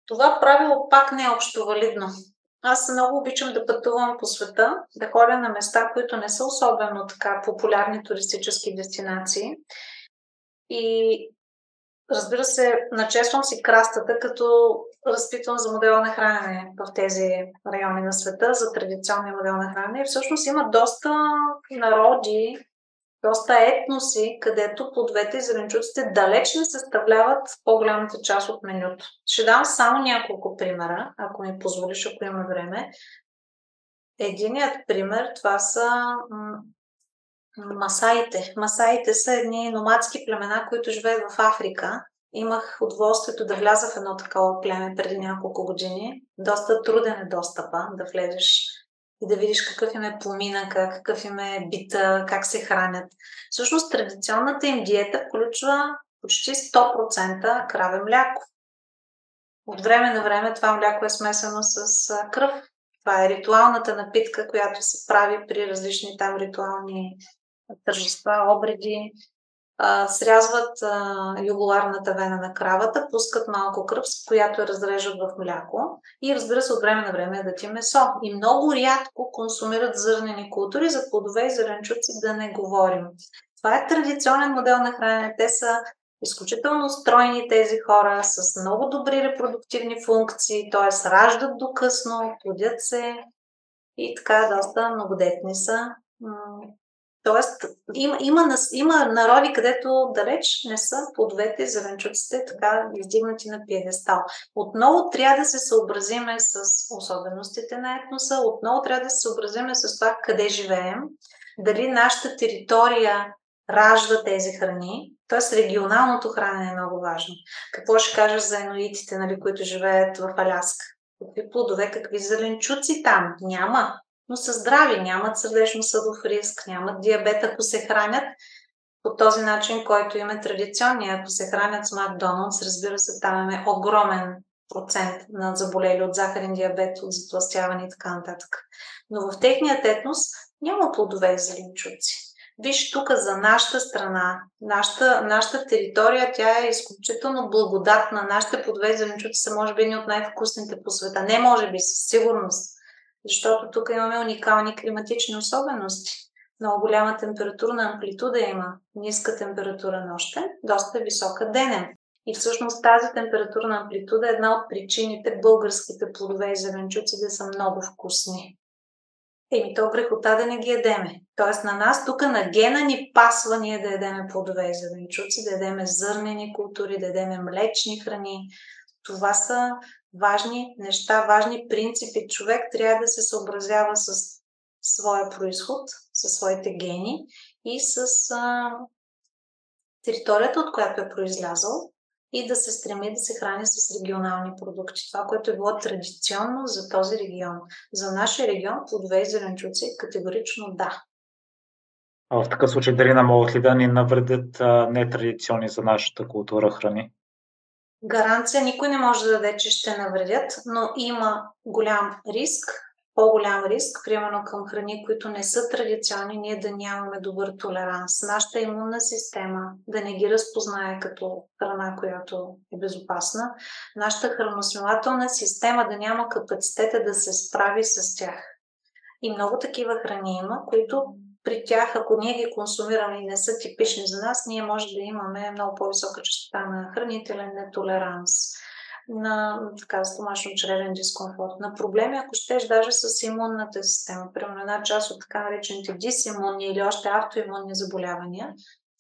това правило пак не е общо валидно. Аз много обичам да пътувам по света, да ходя на места, които не са особено така популярни туристически дестинации. И разбира се, начествам си крастата, като разпитвам за модела на хранене в тези райони на света, за традиционния модел на хранене. И всъщност има доста народи, доста етноси, където плодовете и зеленчуците далеч не съставляват по-голямата част от менюто. Ще дам само няколко примера, ако ми позволиш, ако има време. Единият пример, това са масаите. Масаите са едни номадски племена, които живеят в Африка. Имах удоволствието да вляза в едно такова племе преди няколко години. Доста труден е достъпа да влезеш и да видиш какъв им е поминъка, какъв им е бита, как се хранят. Всъщност традиционната им диета включва почти 100% краве мляко. От време на време това мляко е смесено с кръв. Това е ритуалната напитка, която се прави при различни там ритуални тържества, обреди, а, срязват а, югуларната вена на кравата, пускат малко кръв, която я разрежат в мляко и разбира се от време на време да ти месо. И много рядко консумират зърнени култури, за плодове и зеленчуци да не говорим. Това е традиционен модел на хранене. Те са изключително стройни тези хора, с много добри репродуктивни функции, т.е. раждат до късно, плодят се и така доста многодетни са. Тоест, има, има, има народи, където далеч не са плодовете и зеленчуците така издигнати на пиедестал. Отново трябва да се съобразиме с особеностите на етноса, отново трябва да се съобразиме с това къде живеем, дали нашата територия ражда тези храни, т.е. регионалното хранене е много важно. Какво ще кажеш за енуитите, нали, които живеят в Аляска? Какви плодове, какви зеленчуци там? Няма но са здрави, нямат сърдечно-съдов риск, нямат диабет, ако се хранят по този начин, който им е традиционния. Ако се хранят с Макдоналдс, разбира се, там имаме огромен процент на заболели от захарен диабет, от затластяване и така нататък. Но в техният етнос няма плодове и зеленчуци. Виж, тук за нашата страна, нашата, нашата територия, тя е изключително благодатна. Нашите плодове и зеленчуци са, може би, едни от най-вкусните по света. Не може би, със сигурност защото тук имаме уникални климатични особености. Много голяма температурна амплитуда има, ниска температура нощен, доста висока денен. И всъщност тази температурна амплитуда е една от причините българските плодове и зеленчуци да са много вкусни. Еми, то грехота да не ги едеме. Тоест на нас тук на гена ни пасва ние да едеме плодове и зеленчуци, да едеме зърнени култури, да едеме млечни храни. Това са важни неща, важни принципи. Човек трябва да се съобразява с своя происход, със своите гени и с а, територията, от която е произлязъл и да се стреми да се храни с регионални продукти. Това, което е било традиционно за този регион. За нашия регион плодове и зеленчуци категорично да. А в такъв случай дали могат ли да ни навредят нетрадиционни за нашата култура храни? Гаранция никой не може да даде, че ще навредят, но има голям риск, по-голям риск, примерно към храни, които не са традиционни, ние да нямаме добър толеранс. Нашата имунна система да не ги разпознае като храна, която е безопасна. Нашата храносмилателна система да няма капацитета да се справи с тях. И много такива храни има, които при тях, ако ние ги консумираме и не са типични за нас, ние може да имаме много по-висока частота на хранителен нетолеранс, на така, стомашно-чревен дискомфорт, на проблеми, ако щеш даже с имунната система. Примерно една част от така наречените дисимунни или още автоимунни заболявания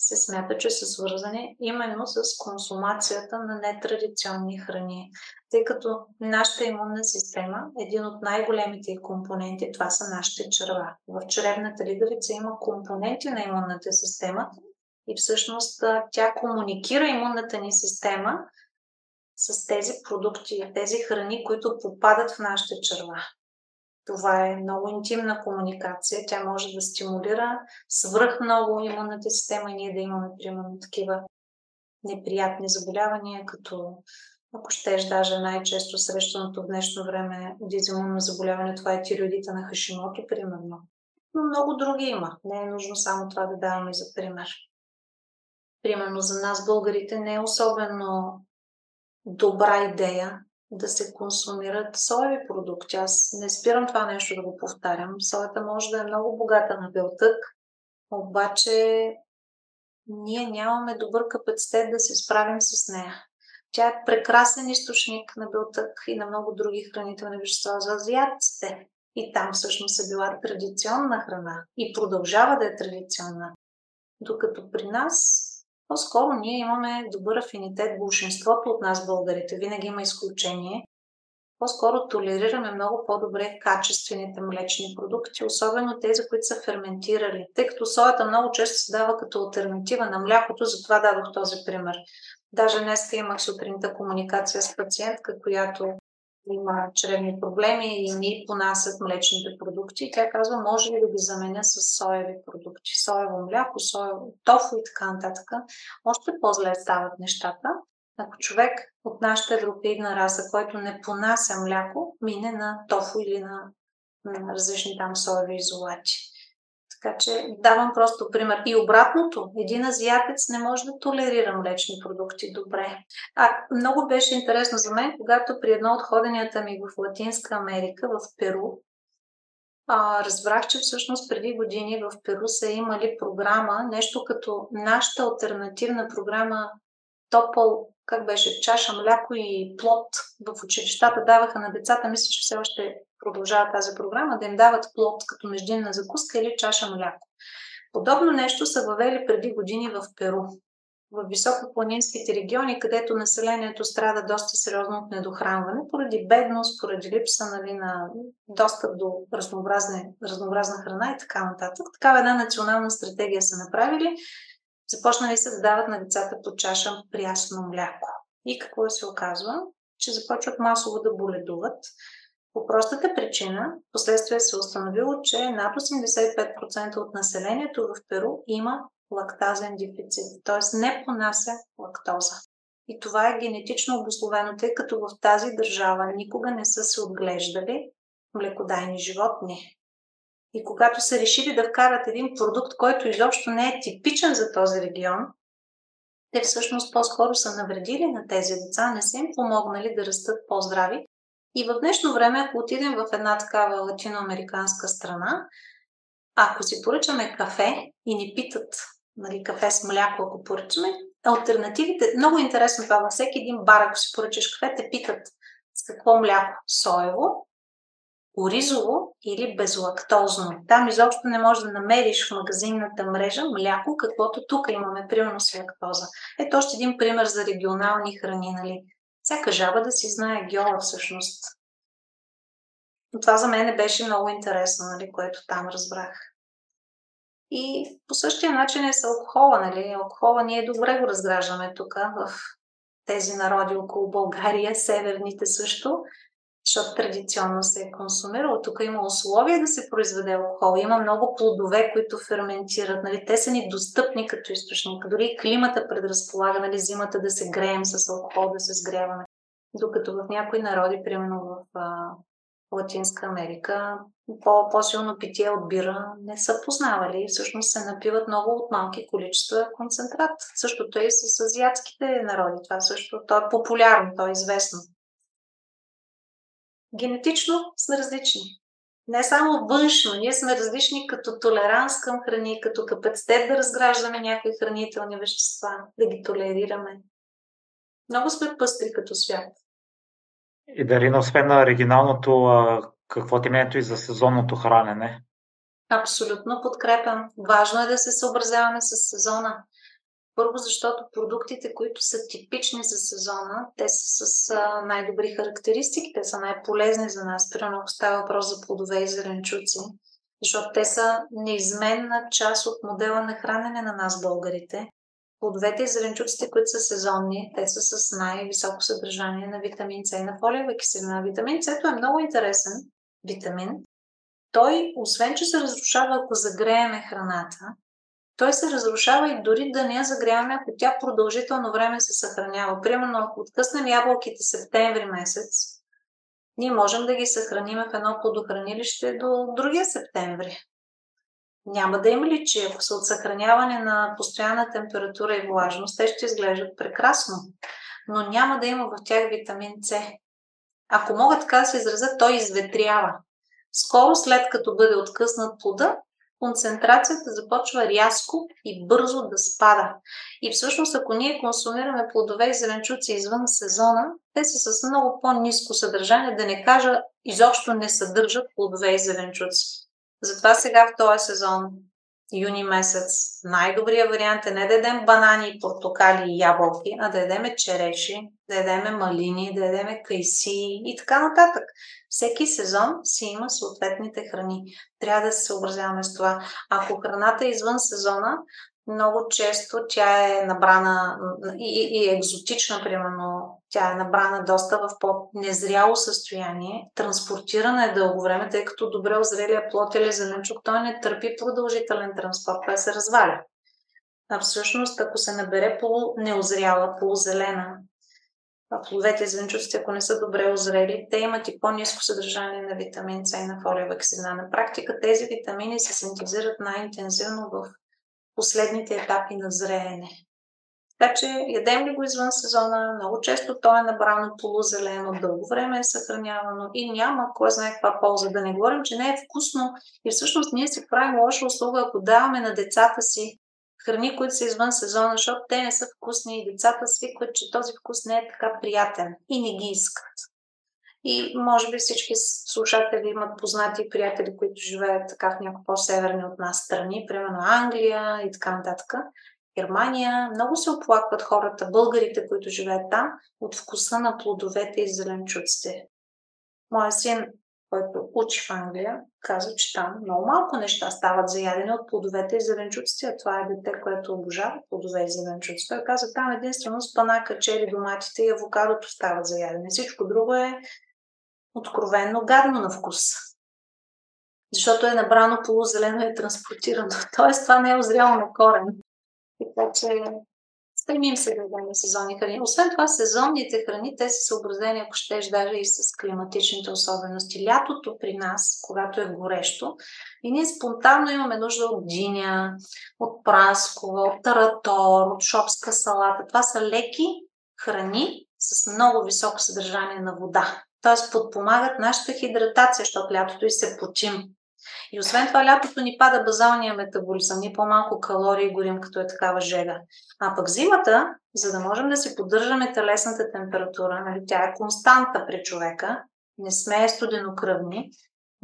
се смята, че са свързани именно с консумацията на нетрадиционни храни. Тъй като нашата имунна система, един от най-големите компоненти, това са нашите черва. В чревната лигавица има компоненти на имунната система и всъщност тя комуникира имунната ни система с тези продукти, тези храни, които попадат в нашите черва. Това е много интимна комуникация. Тя може да стимулира свръх много имунната система и ние да имаме, примерно, такива неприятни заболявания, като ако щеш, даже най-често срещаното в днешно време дизимунно заболяване, това е тиреодита на Хашимото, примерно. Но много други има. Не е нужно само това да даваме за пример. Примерно за нас, българите, не е особено добра идея да се консумират соеви продукти. Аз не спирам това нещо да го повтарям. Соята може да е много богата на белтък, обаче ние нямаме добър капацитет да се справим с нея. Тя е прекрасен източник на белтък и на много други хранителни вещества за азиатците. И там всъщност е била традиционна храна и продължава да е традиционна. Докато при нас по-скоро ние имаме добър афинитет, большинството от нас българите, винаги има изключение. По-скоро толерираме много по-добре качествените млечни продукти, особено тези, които са ферментирали. Тъй като соята много често се дава като альтернатива на млякото, затова дадох този пример. Даже днес имах сутринта комуникация с пациентка, която има чревни проблеми и ни понасят млечните продукти. Тя казва, може ли да ги заменя с соеви продукти, соево мляко, соево тофу и така нататък. Още по-зле стават нещата. Ако човек от нашата европейна раса, който не понася мляко, мине на тофу или на, на различни там соеви изолати. Така че давам просто пример. И обратното, един азиатец не може да толерира млечни продукти добре. А много беше интересно за мен, когато при едно от ходенията ми в Латинска Америка, в Перу, а, разбрах, че всъщност преди години в Перу са имали програма, нещо като нашата альтернативна програма Топъл, как беше, чаша мляко и плод в училищата даваха на децата, мисля, че все още продължава тази програма, да им дават плод като междинна закуска или чаша мляко. Подобно нещо са въвели преди години в Перу, в високопланинските региони, където населението страда доста сериозно от недохранване, поради бедност, поради липса нали, на достъп до разнообразна храна и така нататък. Такава една национална стратегия са направили. Започнали се да дават на децата по чаша прясно мляко. И какво се оказва? Че започват масово да боледуват, по простата причина, последствие се е установило, че над 85% от населението в Перу има лактазен дефицит, т.е. не понася лактоза. И това е генетично обословено, тъй като в тази държава никога не са се отглеждали млекодайни животни. И когато са решили да вкарат един продукт, който изобщо не е типичен за този регион, те всъщност по-скоро са навредили на тези деца, не са им помогнали да растат по-здрави и в днешно време, ако отидем в една такава латиноамериканска страна, ако си поръчаме кафе и ни питат нали, кафе с мляко, ако поръчаме, альтернативите, много интересно това, във всеки един бар, ако си поръчаш кафе, те питат с какво мляко? Соево, оризово или безлактозно. Там изобщо не можеш да намериш в магазинната мрежа мляко, каквото тук имаме, примерно с лактоза. Ето още един пример за регионални храни. Нали? всяка жаба да си знае геола всъщност. Но това за мен беше много интересно, нали, което там разбрах. И по същия начин е с алкохола. Нали? Алкохола ние добре го разграждаме тук в тези народи около България, северните също, защото традиционно се е консумирало. Тук има условия да се произведе алкохол. Има много плодове, които ферментират. Нали? Те са ни достъпни като източник. Дори климата предразполага нали, зимата да се греем с алкохол, да се сгряваме. Докато в някои народи, примерно в а, Латинска Америка, по- по-силно питие от бира не са познавали всъщност се напиват много от малки количества концентрат. Същото е и с азиатските народи. Това също то е популярно, то е известно генетично сме различни. Не само външно, ние сме различни като толеранс към храни, като капацитет да разграждаме някои хранителни вещества, да ги толерираме. Много сме пъстри като свят. И дали, освен на оригиналното, какво ти мнението и за сезонното хранене? Абсолютно подкрепям. Важно е да се съобразяваме с сезона. Първо, защото продуктите, които са типични за сезона, те са с най-добри характеристики, те са най-полезни за нас. Примерно, става въпрос за плодове и зеленчуци, защото те са неизменна част от модела на хранене на нас, българите. Плодовете и зеленчуците, които са сезонни, те са с най-високо съдържание на витамин С и на фолиева киселина. Витамин С е много интересен витамин. Той, освен че се разрушава, ако загрееме храната, той се разрушава и дори да не я загряваме, ако тя продължително време се съхранява. Примерно, ако откъснем ябълките септември месец, ние можем да ги съхраним в едно плодохранилище до другия септември. Няма да им личи. Ако са от съхраняване на постоянна температура и влажност, те ще изглеждат прекрасно. Но няма да има в тях витамин С. Ако мога така да се изразя, той изветрява. Скоро след като бъде откъснат плода, концентрацията започва рязко и бързо да спада. И всъщност, ако ние консумираме плодове и зеленчуци извън сезона, те са с много по-низко съдържание, да не кажа изобщо не съдържат плодове и зеленчуци. Затова сега в този сезон, юни месец, най-добрият вариант е не да ядем банани, портокали и ябълки, а да ядеме череши, да ядеме малини, да ядеме кайси и така нататък. Всеки сезон си има съответните храни. Трябва да се съобразяваме с това. Ако храната е извън сезона, много често тя е набрана и, и екзотична, примерно, тя е набрана доста в по-незряло състояние, транспортирана е дълго време, тъй като добре озрелия плод или зеленчук, той не търпи продължителен транспорт, той се разваля. А всъщност, ако се набере полунеозряла, полузелена, плодовете и зеленчуците, ако не са добре озрели, те имат и по-низко съдържание на витамин С и на фолиева киселина. На практика тези витамини се синтезират най-интензивно в последните етапи на зреене. Така че ядем ли го извън сезона, много често то е набрано полузелено, дълго време е съхранявано и няма кой знае каква полза. Да не говорим, че не е вкусно и всъщност ние си правим лоша услуга, ако даваме на децата си храни, които са извън сезона, защото те не са вкусни и децата свикват, че този вкус не е така приятен и не ги искат. И може би всички слушатели имат познати приятели, които живеят така в някои по-северни от нас страни, примерно Англия и така нататък. Германия. Много се оплакват хората, българите, които живеят там, от вкуса на плодовете и зеленчуците. Моя син, който учи в Англия, каза, че там много малко неща стават за ядене от плодовете и зеленчуците, а това е дете, което обожава плодове и зеленчуци. Той каза, там единствено спанака, чери, доматите и авокадото стават за ядене. Всичко друго е откровенно гадно на вкус. Защото е набрано полузелено и транспортирано. Тоест, това не е озряло на корен. Така че стремим се да дадем сезонни храни. Освен това, сезонните храни, те са съобразени, ако щеш, даже и с климатичните особености. Лятото при нас, когато е горещо, и ние спонтанно имаме нужда от диня, от праскова, от таратор, от шопска салата. Това са леки храни с много високо съдържание на вода т.е. подпомагат нашата хидратация, защото лятото и се почим. И освен това, лятото ни пада базалния метаболизъм, ние по-малко калории горим, като е такава жега. А пък зимата, за да можем да си поддържаме телесната температура, нали, тя е константа при човека, не сме студенокръвни,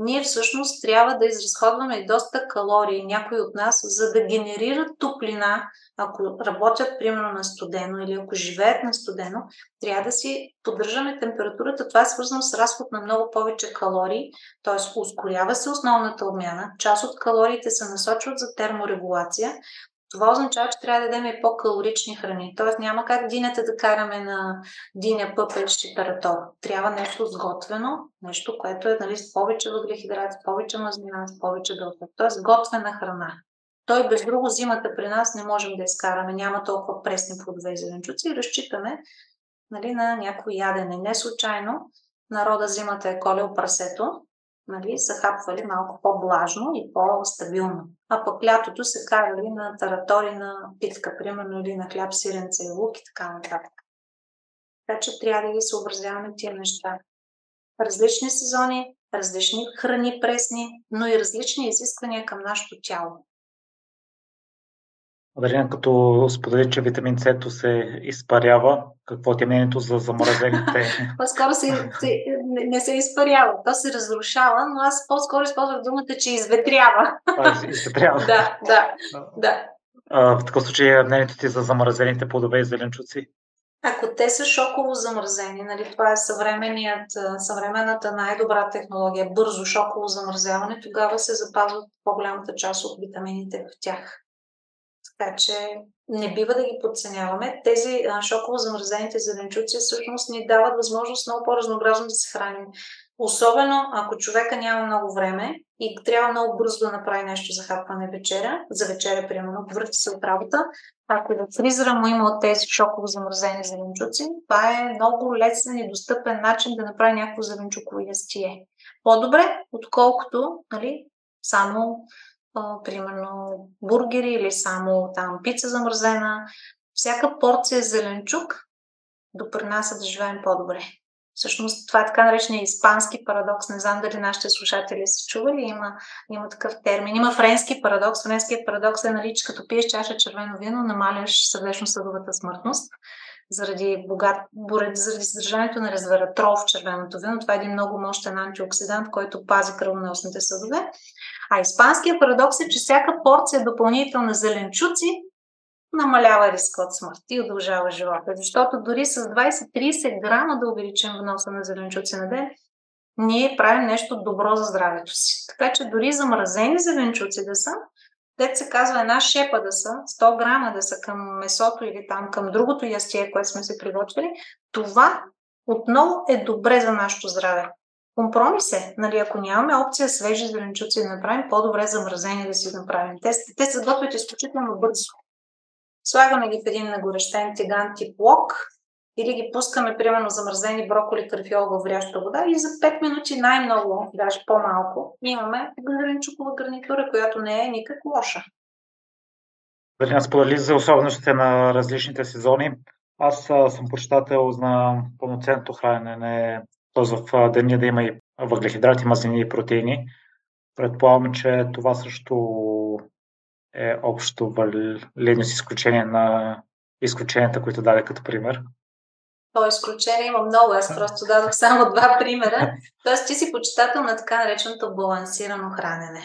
ние всъщност трябва да изразходваме и доста калории, някои от нас, за да генерират топлина, ако работят примерно на студено или ако живеят на студено, трябва да си поддържаме температурата. Това е свързано с разход на много повече калории, т.е. ускорява се основната обмяна. Част от калориите се насочват за терморегулация, това означава, че трябва да дадем и по-калорични храни. Тоест няма как динята да караме на диня пъпеш и таратор. Трябва нещо сготвено, нещо, което е нали, с повече въглехидрат, с повече мазнина, с повече белтък. Тоест готвена храна. Той без друго зимата при нас не можем да изкараме. Няма толкова пресни плодове и зеленчуци и разчитаме нали, на някои ядене. Не случайно народа зимата е колел прасето, нали, са хапвали малко по-влажно и по-стабилно. А пък лятото се карали на таратори на питка, примерно, или на хляб, сиренце и лук и така нататък. Така че трябва да ги съобразяваме тия неща. Различни сезони, различни храни пресни, но и различни изисквания към нашето тяло. Адриан, като сподели, че витамин С се изпарява, какво ти е мнението за замразените? по-скоро се, се, не се изпарява, то се разрушава, но аз по-скоро използвах думата, че изветрява. А, изветрява. да, да, да. в такъв случай мнението ти за замразените плодове и зеленчуци? Ако те са шоково замразени, нали, това е съвременната най-добра технология, бързо шоково замразяване, тогава се запазват по-голямата част от витамините в тях. Така че не бива да ги подценяваме. Тези а, шоково замразените зеленчуци всъщност ни дават възможност много по-разнообразно да се храним. Особено ако човека няма много време и трябва много бързо да направи нещо за хапване вечеря, за вечеря, примерно, върти се от работа, ако в фризера му има от тези шоково замразени зеленчуци, това е много лесен и достъпен начин да направи някакво зеленчуково ястие. По-добре, отколкото нали, само примерно бургери или само там пица замразена. Всяка порция зеленчук допринася да живеем по-добре. Всъщност това е така наречения испански парадокс. Не знам дали нашите слушатели са чували. Има, има такъв термин. Има френски парадокс. Френският парадокс е, нали, че като пиеш чаша червено вино, намаляш сърдечно-съдовата смъртност заради, богат, заради съдържанието на резвератрол в червеното вино. Това е един много мощен антиоксидант, който пази кръвоносните съдове. А испанският парадокс е, че всяка порция допълнителна зеленчуци намалява риска от смърт и удължава живота. Защото дори с 20-30 грама да увеличим вноса на зеленчуци на ден, ние правим нещо добро за здравето си. Така че дори замразени зеленчуци да са, дет се казва една шепа да са, 100 грама да са към месото или там към другото ястие, което сме се приготвили, това отново е добре за нашето здраве. Компромис е, нали, ако нямаме опция свежи зеленчуци да направим, по-добре замразени да си направим. Те, те се готвят изключително бързо. Слагаме ги в един нагорещен тиган тип лок или ги пускаме, примерно, замразени броколи, карфиол в вряща вода и за 5 минути най-много, даже по-малко, имаме зеленчукова гарнитура, която не е никак лоша. Дали сподели за особеностите на различните сезони. Аз съм почитател на пълноценното хранене, т.е. в деня да има и въглехидрати, мазнини и протеини. Предполагам, че това също е общо валидно с изключение на изключенията, които даде като пример. То изключение има много, аз просто дадох само два примера. Тоест ти си почитател на така нареченото балансирано хранене.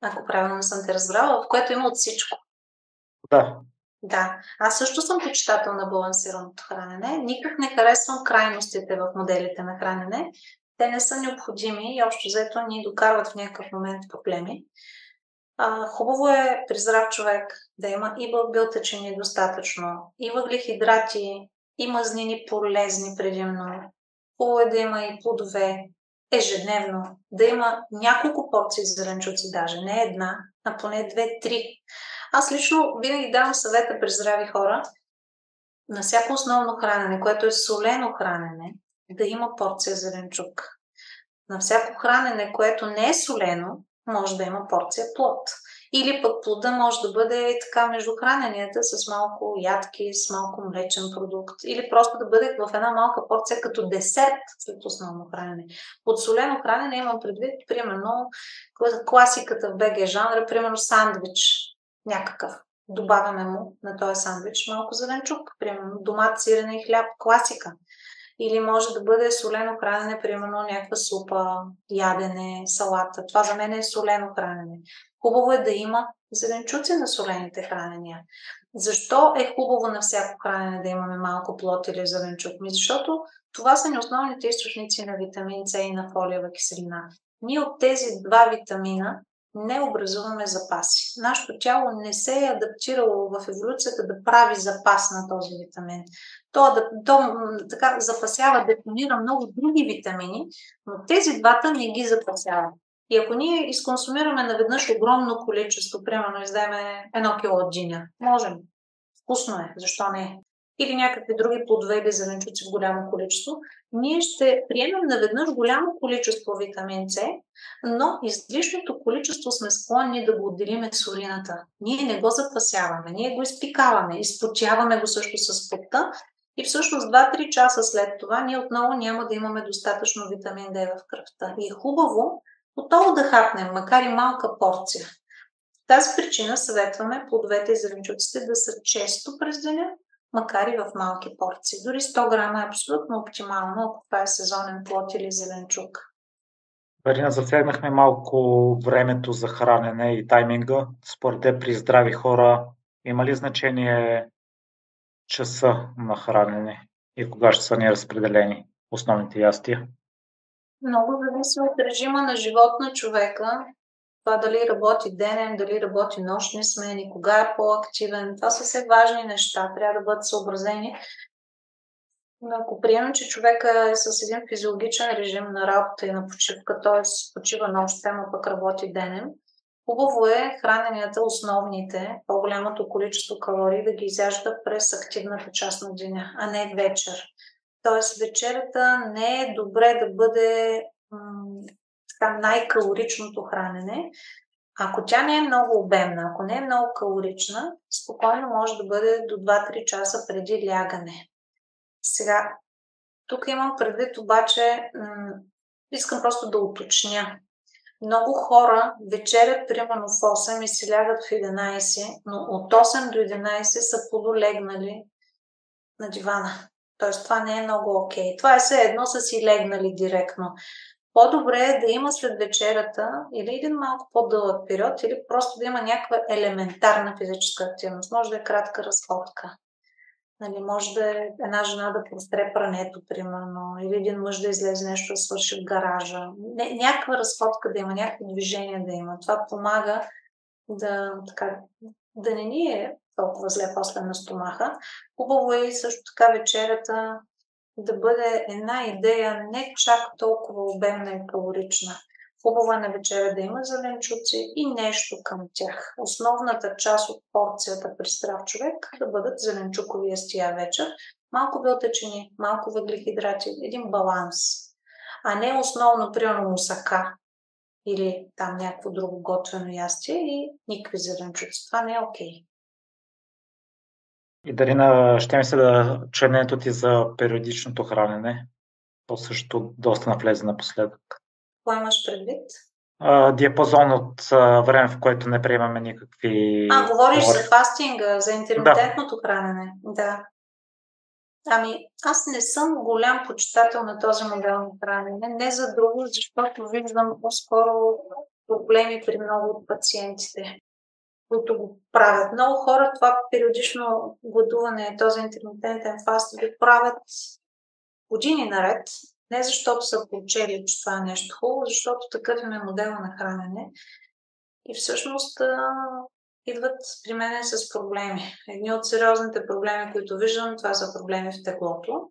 Ако правилно съм те разбрала, в което има от всичко. Да. Да, аз също съм почитател на балансираното хранене. Никак не харесвам крайностите в моделите на хранене. Те не са необходими и общо взето ни докарват в някакъв момент проблеми. А, хубаво е при здрав човек да има и белтъчени достатъчно, и въглехидрати, и мазнини полезни предимно. Хубаво е да има и плодове ежедневно, да има няколко порции зеленчуци, даже не една, а поне две-три. Аз лично винаги давам съвета при здрави хора на всяко основно хранене, което е солено хранене, да има порция зеленчук. На всяко хранене, което не е солено, може да има порция плод. Или пък плода може да бъде така между храненията с малко ядки, с малко млечен продукт. Или просто да бъде в една малка порция като десерт след основно хранене. Под солено хранене имам предвид, примерно, класиката в БГ жанра, примерно сандвич някакъв. Добавяме му на този сандвич малко зеленчук, примерно домат, сирене и хляб, класика. Или може да бъде солено хранене, примерно някаква супа, ядене, салата. Това за мен е солено хранене. Хубаво е да има зеленчуци на солените хранения. Защо е хубаво на всяко хранене да имаме малко плод или зеленчук? Ми защото това са ни основните източници на витамин С и на фолиева киселина. Ние от тези два витамина не образуваме запаси. Нашето тяло не се е адаптирало в еволюцията да прави запас на този витамин. То, то така запасява, депонира много други витамини, но тези двата не ги запасява. И ако ние изконсумираме наведнъж огромно количество, примерно издадеме едно кило от джиня, можем. Вкусно е, защо не? или някакви други плодове или зеленчуци в голямо количество, ние ще приемем наведнъж голямо количество витамин С, но излишното количество сме склонни да го отделиме сорината. Ние не го запасяваме, ние го изпикаваме, изпочяваме го също с потта и всъщност 2-3 часа след това ние отново няма да имаме достатъчно витамин D в кръвта. И е хубаво отново да хапнем, макар и малка порция. тази причина съветваме плодовете и зеленчуците да са често през деня, макар и в малки порции. Дори 100 грама е абсолютно оптимално, ако това е сезонен плод или зеленчук. Марина, засегнахме малко времето за хранене и тайминга. Според те при здрави хора Има ли значение часа на хранене и кога ще са ни разпределени основните ястия? Много зависи от режима на живот на човека. Това дали работи денен, дали работи нощни смени, кога е по-активен. Това са все важни неща, трябва да бъдат съобразени. Но ако приемем, че човека е с един физиологичен режим на работа и на почивка, т.е. почива нощем, а пък работи денен, хубаво е храненията, основните, по-голямото количество калории да ги изяжда през активната част на деня, а не вечер. Тоест вечерята не е добре да бъде м- така най-калоричното хранене. Ако тя не е много обемна, ако не е много калорична, спокойно може да бъде до 2-3 часа преди лягане. Сега, тук имам предвид обаче, м- искам просто да уточня. Много хора вечерят примерно в 8 и си лягат в 11, но от 8 до 11 са полулегнали на дивана. Тоест това не е много окей. Okay. Това е все едно са си легнали директно. По-добре е да има след вечерата или един малко по-дълъг период, или просто да има някаква елементарна физическа активност. Може да е кратка разходка. Нали, може да е една жена да простре прането, примерно, или един мъж да излезе нещо да свърши в гаража. Не, някаква разходка да има, някакво движение да има. Това помага да, така, да не ни е толкова зле после на стомаха. Хубаво е и също така вечерята да бъде една идея не чак толкова обемна и калорична. Хубаво е на вечеря да има зеленчуци и нещо към тях. Основната част от порцията при здрав човек да бъдат зеленчукови ястия вечер. Малко белтъчини, малко въглехидрати, един баланс. А не основно, примерно, мусака или там някакво друго готвено ястие и никакви зеленчуци. Това не е окей. Okay. И Дарина, ще ми се да членето ти за периодичното хранене. То също доста навлезе напоследък. Какво имаш предвид? А, диапазон от а, време, в което не приемаме никакви... А, говориш за фастинга, за интермитентното да. хранене. Да. Ами, аз не съм голям почитател на този модел на хранене. Не за друго, защото виждам по-скоро проблеми при много от пациентите които го правят. Много хора това периодично гладуване, този интермитентен фаст го правят години наред, не защото са получили, че това е нещо хубаво, защото такъв им е модел на хранене. И всъщност а, идват при мен с проблеми. Едни от сериозните проблеми, които виждам, това са проблеми в теглото.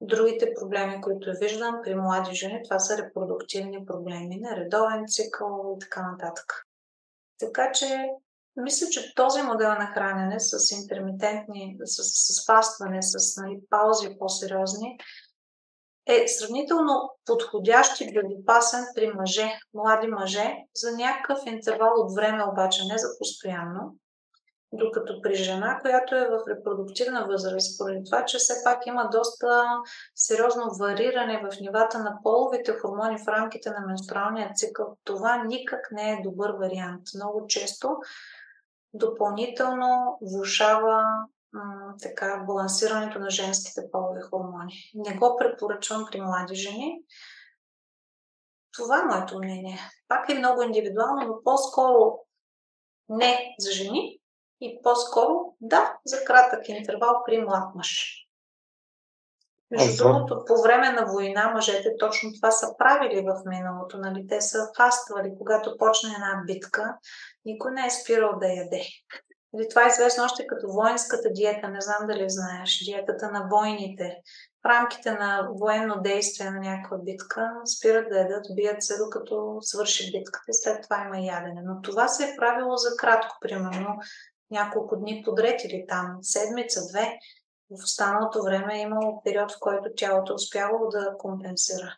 Другите проблеми, които виждам при млади жени, това са репродуктивни проблеми, нередовен цикъл и така нататък. Така че мисля, че този модел на хранене с интермитентни, с, с фастване, с нали, паузи по-сериозни, е сравнително подходящ и безопасен при мъже, млади мъже, за някакъв интервал от време, обаче не за постоянно. Докато при жена, която е в репродуктивна възраст, поради това, че все пак има доста сериозно вариране в нивата на половите хормони в рамките на менструалния цикъл, това никак не е добър вариант. Много често допълнително влушава така, балансирането на женските полови хормони. Не го препоръчвам при млади жени. Това е моето мнение. Пак е много индивидуално, но по-скоро не за жени и по-скоро да за кратък интервал при млад мъж. Между другото, по време на война мъжете точно това са правили в миналото. Нали? Те са фаствали, когато почне една битка, никой не е спирал да яде. Нали, това е известно още като воинската диета, не знам дали знаеш, диетата на войните. В рамките на военно действие на някаква битка спират да ядат, бият се докато свърши битката и след това има ядене. Но това се е правило за кратко, примерно няколко дни подред или там седмица, две. В останалото време е имало период, в който тялото е успявало да компенсира.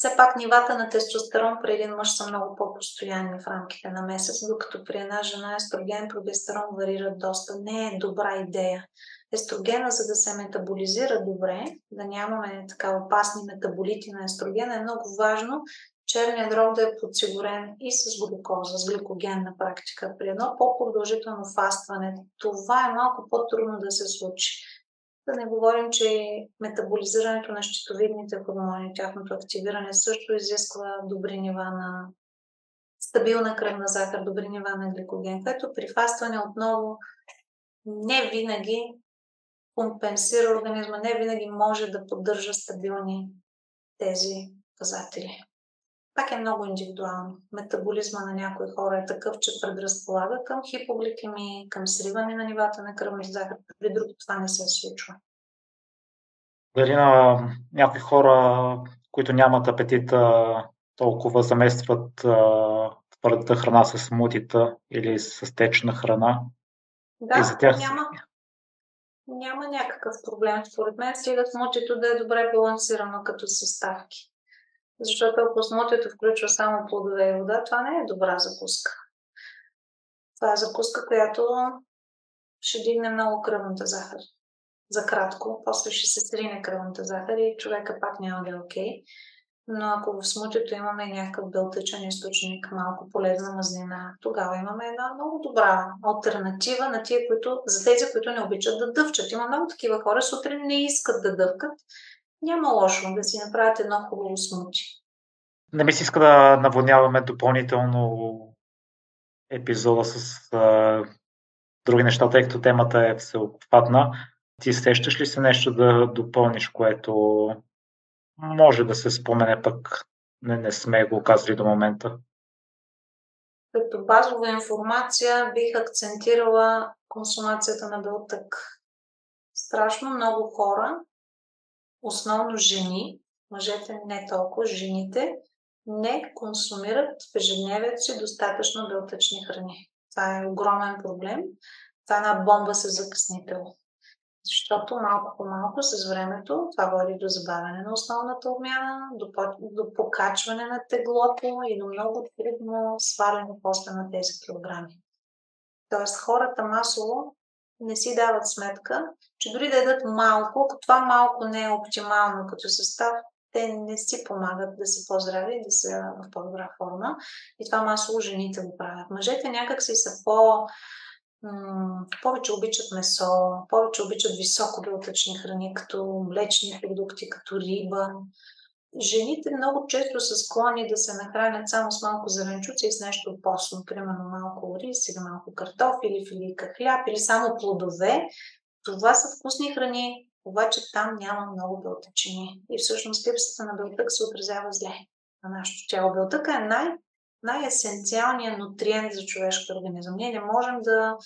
Все пак нивата на тестостерон при един мъж са много по-постоянни в рамките на месец, докато при една жена естроген и прогестерон варират доста. Не е добра идея. Естрогена, за да се метаболизира добре, да нямаме така опасни метаболити на естрогена, е много важно черният дроб да е подсигурен и с глюкоза, с гликоген на практика. При едно по-продължително фастване това е малко по-трудно да се случи. Да не говорим, че метаболизирането на щитовидните хормони, тяхното активиране също изисква добри нива на стабилна кръвна захар, добри нива на гликоген, което при фастване отново не винаги компенсира организма, не винаги може да поддържа стабилни тези показатели. Пак е много индивидуално. Метаболизма на някои хора е такъв, че предразполага към хипогликемия, към сриване на нивата на кръвна захар. При други това не се случва. Дали на някои хора, които нямат апетита, толкова заместват твърдата храна с мутита или с течна храна? Да, и за тях... няма, няма някакъв проблем. Според мен стига смутито да е добре балансирано като съставки. Защото ако смутито включва само плодове и вода, това не е добра закуска. Това е закуска, която ще дигне много кръвната захар. За кратко, после ще се стрине кръвната захар и човека пак няма да е окей. Но ако в смутито имаме някакъв белтъчен източник, малко полезна мазнина, тогава имаме една много добра альтернатива на тия, които, за тези, които не обичат да дъвчат. Има много такива хора, сутрин не искат да дъвкат. Няма лошо да си направят едно хубаво смути. Не ми се иска да наводняваме допълнително епизода с а, други неща, тъй като темата е всеобхватна. Ти сещаш ли се нещо да допълниш, което може да се спомене, пък не, не сме го казали до момента. Като базова информация бих акцентирала консумацията на белтък. Страшно много хора, основно жени, мъжете не толкова, жените, не консумират в ежедневието си достатъчно белтъчни храни. Това е огромен проблем. Това е една бомба с закъснител. Защото малко по малко с времето това води до забавяне на основната обмяна, до, до покачване на теглото и до много трудно сваляне после на тези килограми. Тоест хората масово не си дават сметка, че дори да ядат малко, ако това малко не е оптимално като състав, те не си помагат да са по-здрави и да са в по-добра форма. И това масово жените го правят. Мъжете някак си са по- повече обичат месо, повече обичат високо белтъчни храни, като млечни продукти, като риба. Жените много често са склонни да се нахранят само с малко зеленчуци и с нещо постно, примерно малко рис или малко картофили или хляб или само плодове. Това са вкусни храни, обаче там няма много белтъчини. И всъщност липсата на белтък се отразява зле на нашето тяло. Белтъка е най- най-есенциалният нутриент за човешкия организъм. Ние не можем да,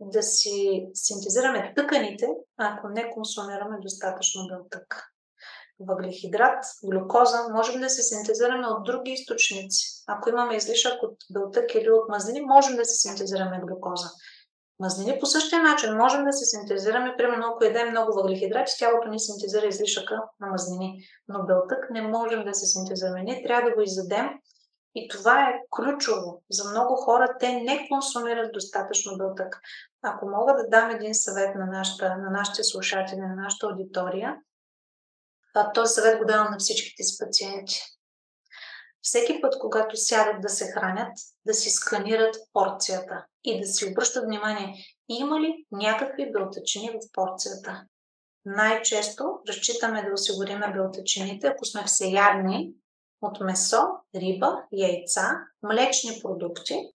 да си синтезираме тъканите, ако не консумираме достатъчно белтък. Въглехидрат, глюкоза можем да се синтезираме от други източници. Ако имаме излишък от белтък или от мазнини, можем да се синтезираме глюкоза. Мазнини по същия начин можем да се синтезираме, примерно ако едем много въглехидрати, тялото ни синтезира излишъка на мазнини, но белтък не можем да се синтезираме. Ние трябва да го изядем и това е ключово. За много хора те не консумират достатъчно белтък. Ако мога да дам един съвет на, нашата, на нашите слушатели, на нашата аудитория, този съвет го давам на всичките си пациенти. Всеки път, когато сядат да се хранят, да си сканират порцията и да си обръщат внимание, има ли някакви белтъчини в порцията. Най-често разчитаме да осигуриме белтъчините, ако сме всеядни, от месо, риба, яйца, млечни продукти,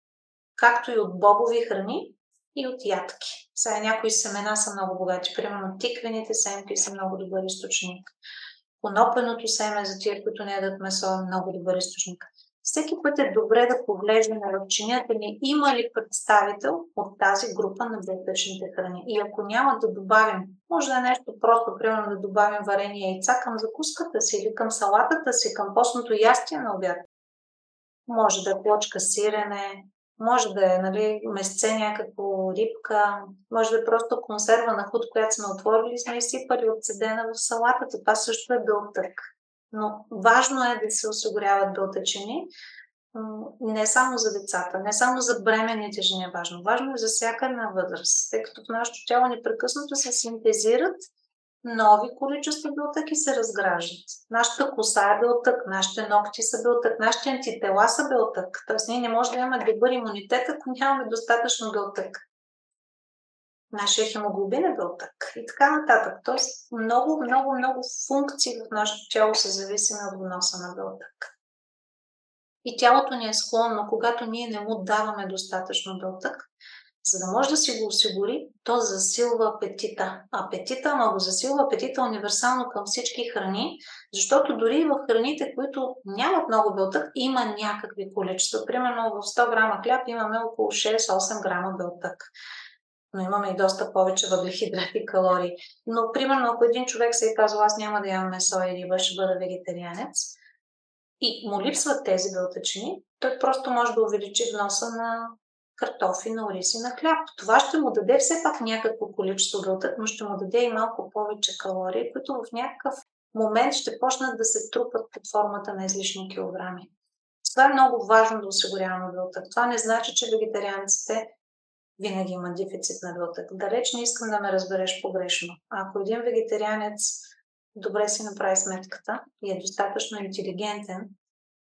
както и от бобови храни и от ядки. Сега някои семена са много богати. Примерно тиквените семки са много добър източник. Конопеното семе за тия, които не ядат месо, е много добър източник всеки път е добре да поглеждаме в чинията ни има ли представител от тази група на белтъчните храни. И ако няма да добавим, може да е нещо просто, примерно да добавим варени яйца към закуската си или към салатата си, към постното ястие на обяд. Може да е плочка сирене, може да е нали, месце някакво рибка, може да е просто консерва на худ, която сме отворили сме изсипали отседена в салатата. Това също е белтък. Но важно е да се осигуряват белтъчини не само за децата, не само за бременните жени е важно. Важно е за всяка една възраст, тъй като в нашето тяло непрекъснато се синтезират нови количества белтък и се разграждат. Нашата коса е белтък, нашите ногти са белтък, нашите антитела са белтък. Тоест ние не можем да имаме добър имунитет, ако нямаме достатъчно белтък нашия хемоглобин е белтък и така нататък. Тоест много, много, много функции в нашето тяло са зависими от вноса на белтък. и тялото ни е склонно, когато ние не му даваме достатъчно белтък, за да може да си го осигури, то засилва апетита. Апетита, ама го засилва апетита универсално към всички храни, защото дори в храните, които нямат много белтък, има някакви количества. Примерно в 100 грама хляб имаме около 6-8 грама белтък. Но имаме и доста повече въглехидрати и калории. Но, примерно, ако един човек се е казал, аз няма да ям месо и риба, ще бъда вегетарианец, и му липсват тези белтъчини, той просто може да увеличи вноса на картофи, на ориз и на хляб. Това ще му даде все пак някакво количество белтък, но ще му даде и малко повече калории, които в някакъв момент ще почнат да се трупат под формата на излишни килограми. Това е много важно да осигуряваме белтък. Това не значи, че вегетарианците винаги имат дефицит на белтък. Далеч не искам да ме разбереш погрешно. Ако един вегетарианец добре си направи сметката и е достатъчно интелигентен,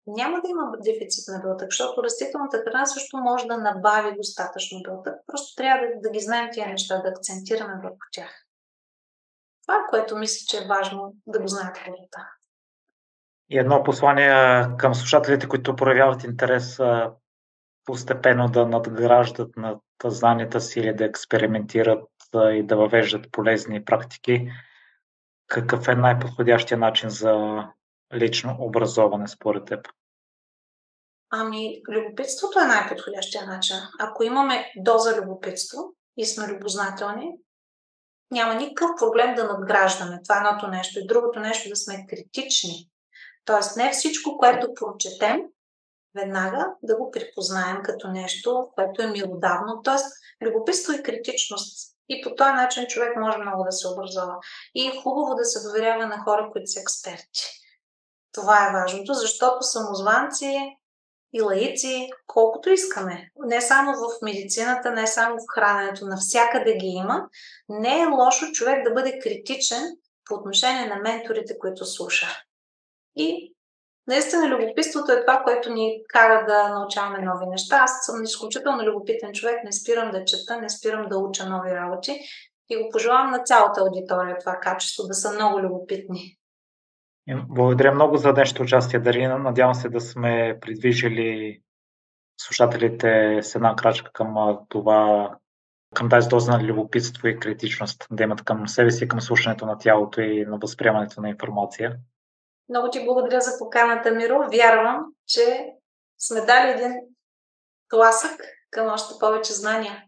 няма да има дефицит на белтък, защото растителната храна също може да набави достатъчно белтък. Просто трябва да, да ги знаем тия неща, да акцентираме върху тях. Това което мисля, че е важно да го знаят хората. И едно послание към слушателите, които проявяват интерес постепенно да надграждат над знанията си или да експериментират и да въвеждат полезни практики. Какъв е най-подходящия начин за лично образоване според теб? Ами, любопитството е най-подходящия начин. Ако имаме доза любопитство и сме любознателни, няма никакъв проблем да надграждаме. Това е едното нещо. И другото нещо да сме критични. Тоест, не всичко, което прочетем, веднага да го припознаем като нещо, което е милодавно. Тоест, любопитство и критичност. И по този начин човек може много да се образова. И е хубаво да се доверява на хора, които са експерти. Това е важното, защото самозванци и лаици, колкото искаме. Не само в медицината, не само в храненето, навсякъде ги има. Не е лошо човек да бъде критичен по отношение на менторите, които слуша. И наистина любопитството е това, което ни кара да научаваме нови неща. Аз съм изключително любопитен човек, не спирам да чета, не спирам да уча нови работи и го пожелавам на цялата аудитория това качество, да са много любопитни. Благодаря много за днешното участие, Дарина. Надявам се да сме придвижили слушателите с една крачка към това, към тази доза на любопитство и критичност, да имат към себе си, към слушането на тялото и на възприемането на информация. Много ти благодаря за поканата, Миро. Вярвам, че сме дали един тласък към още повече знания.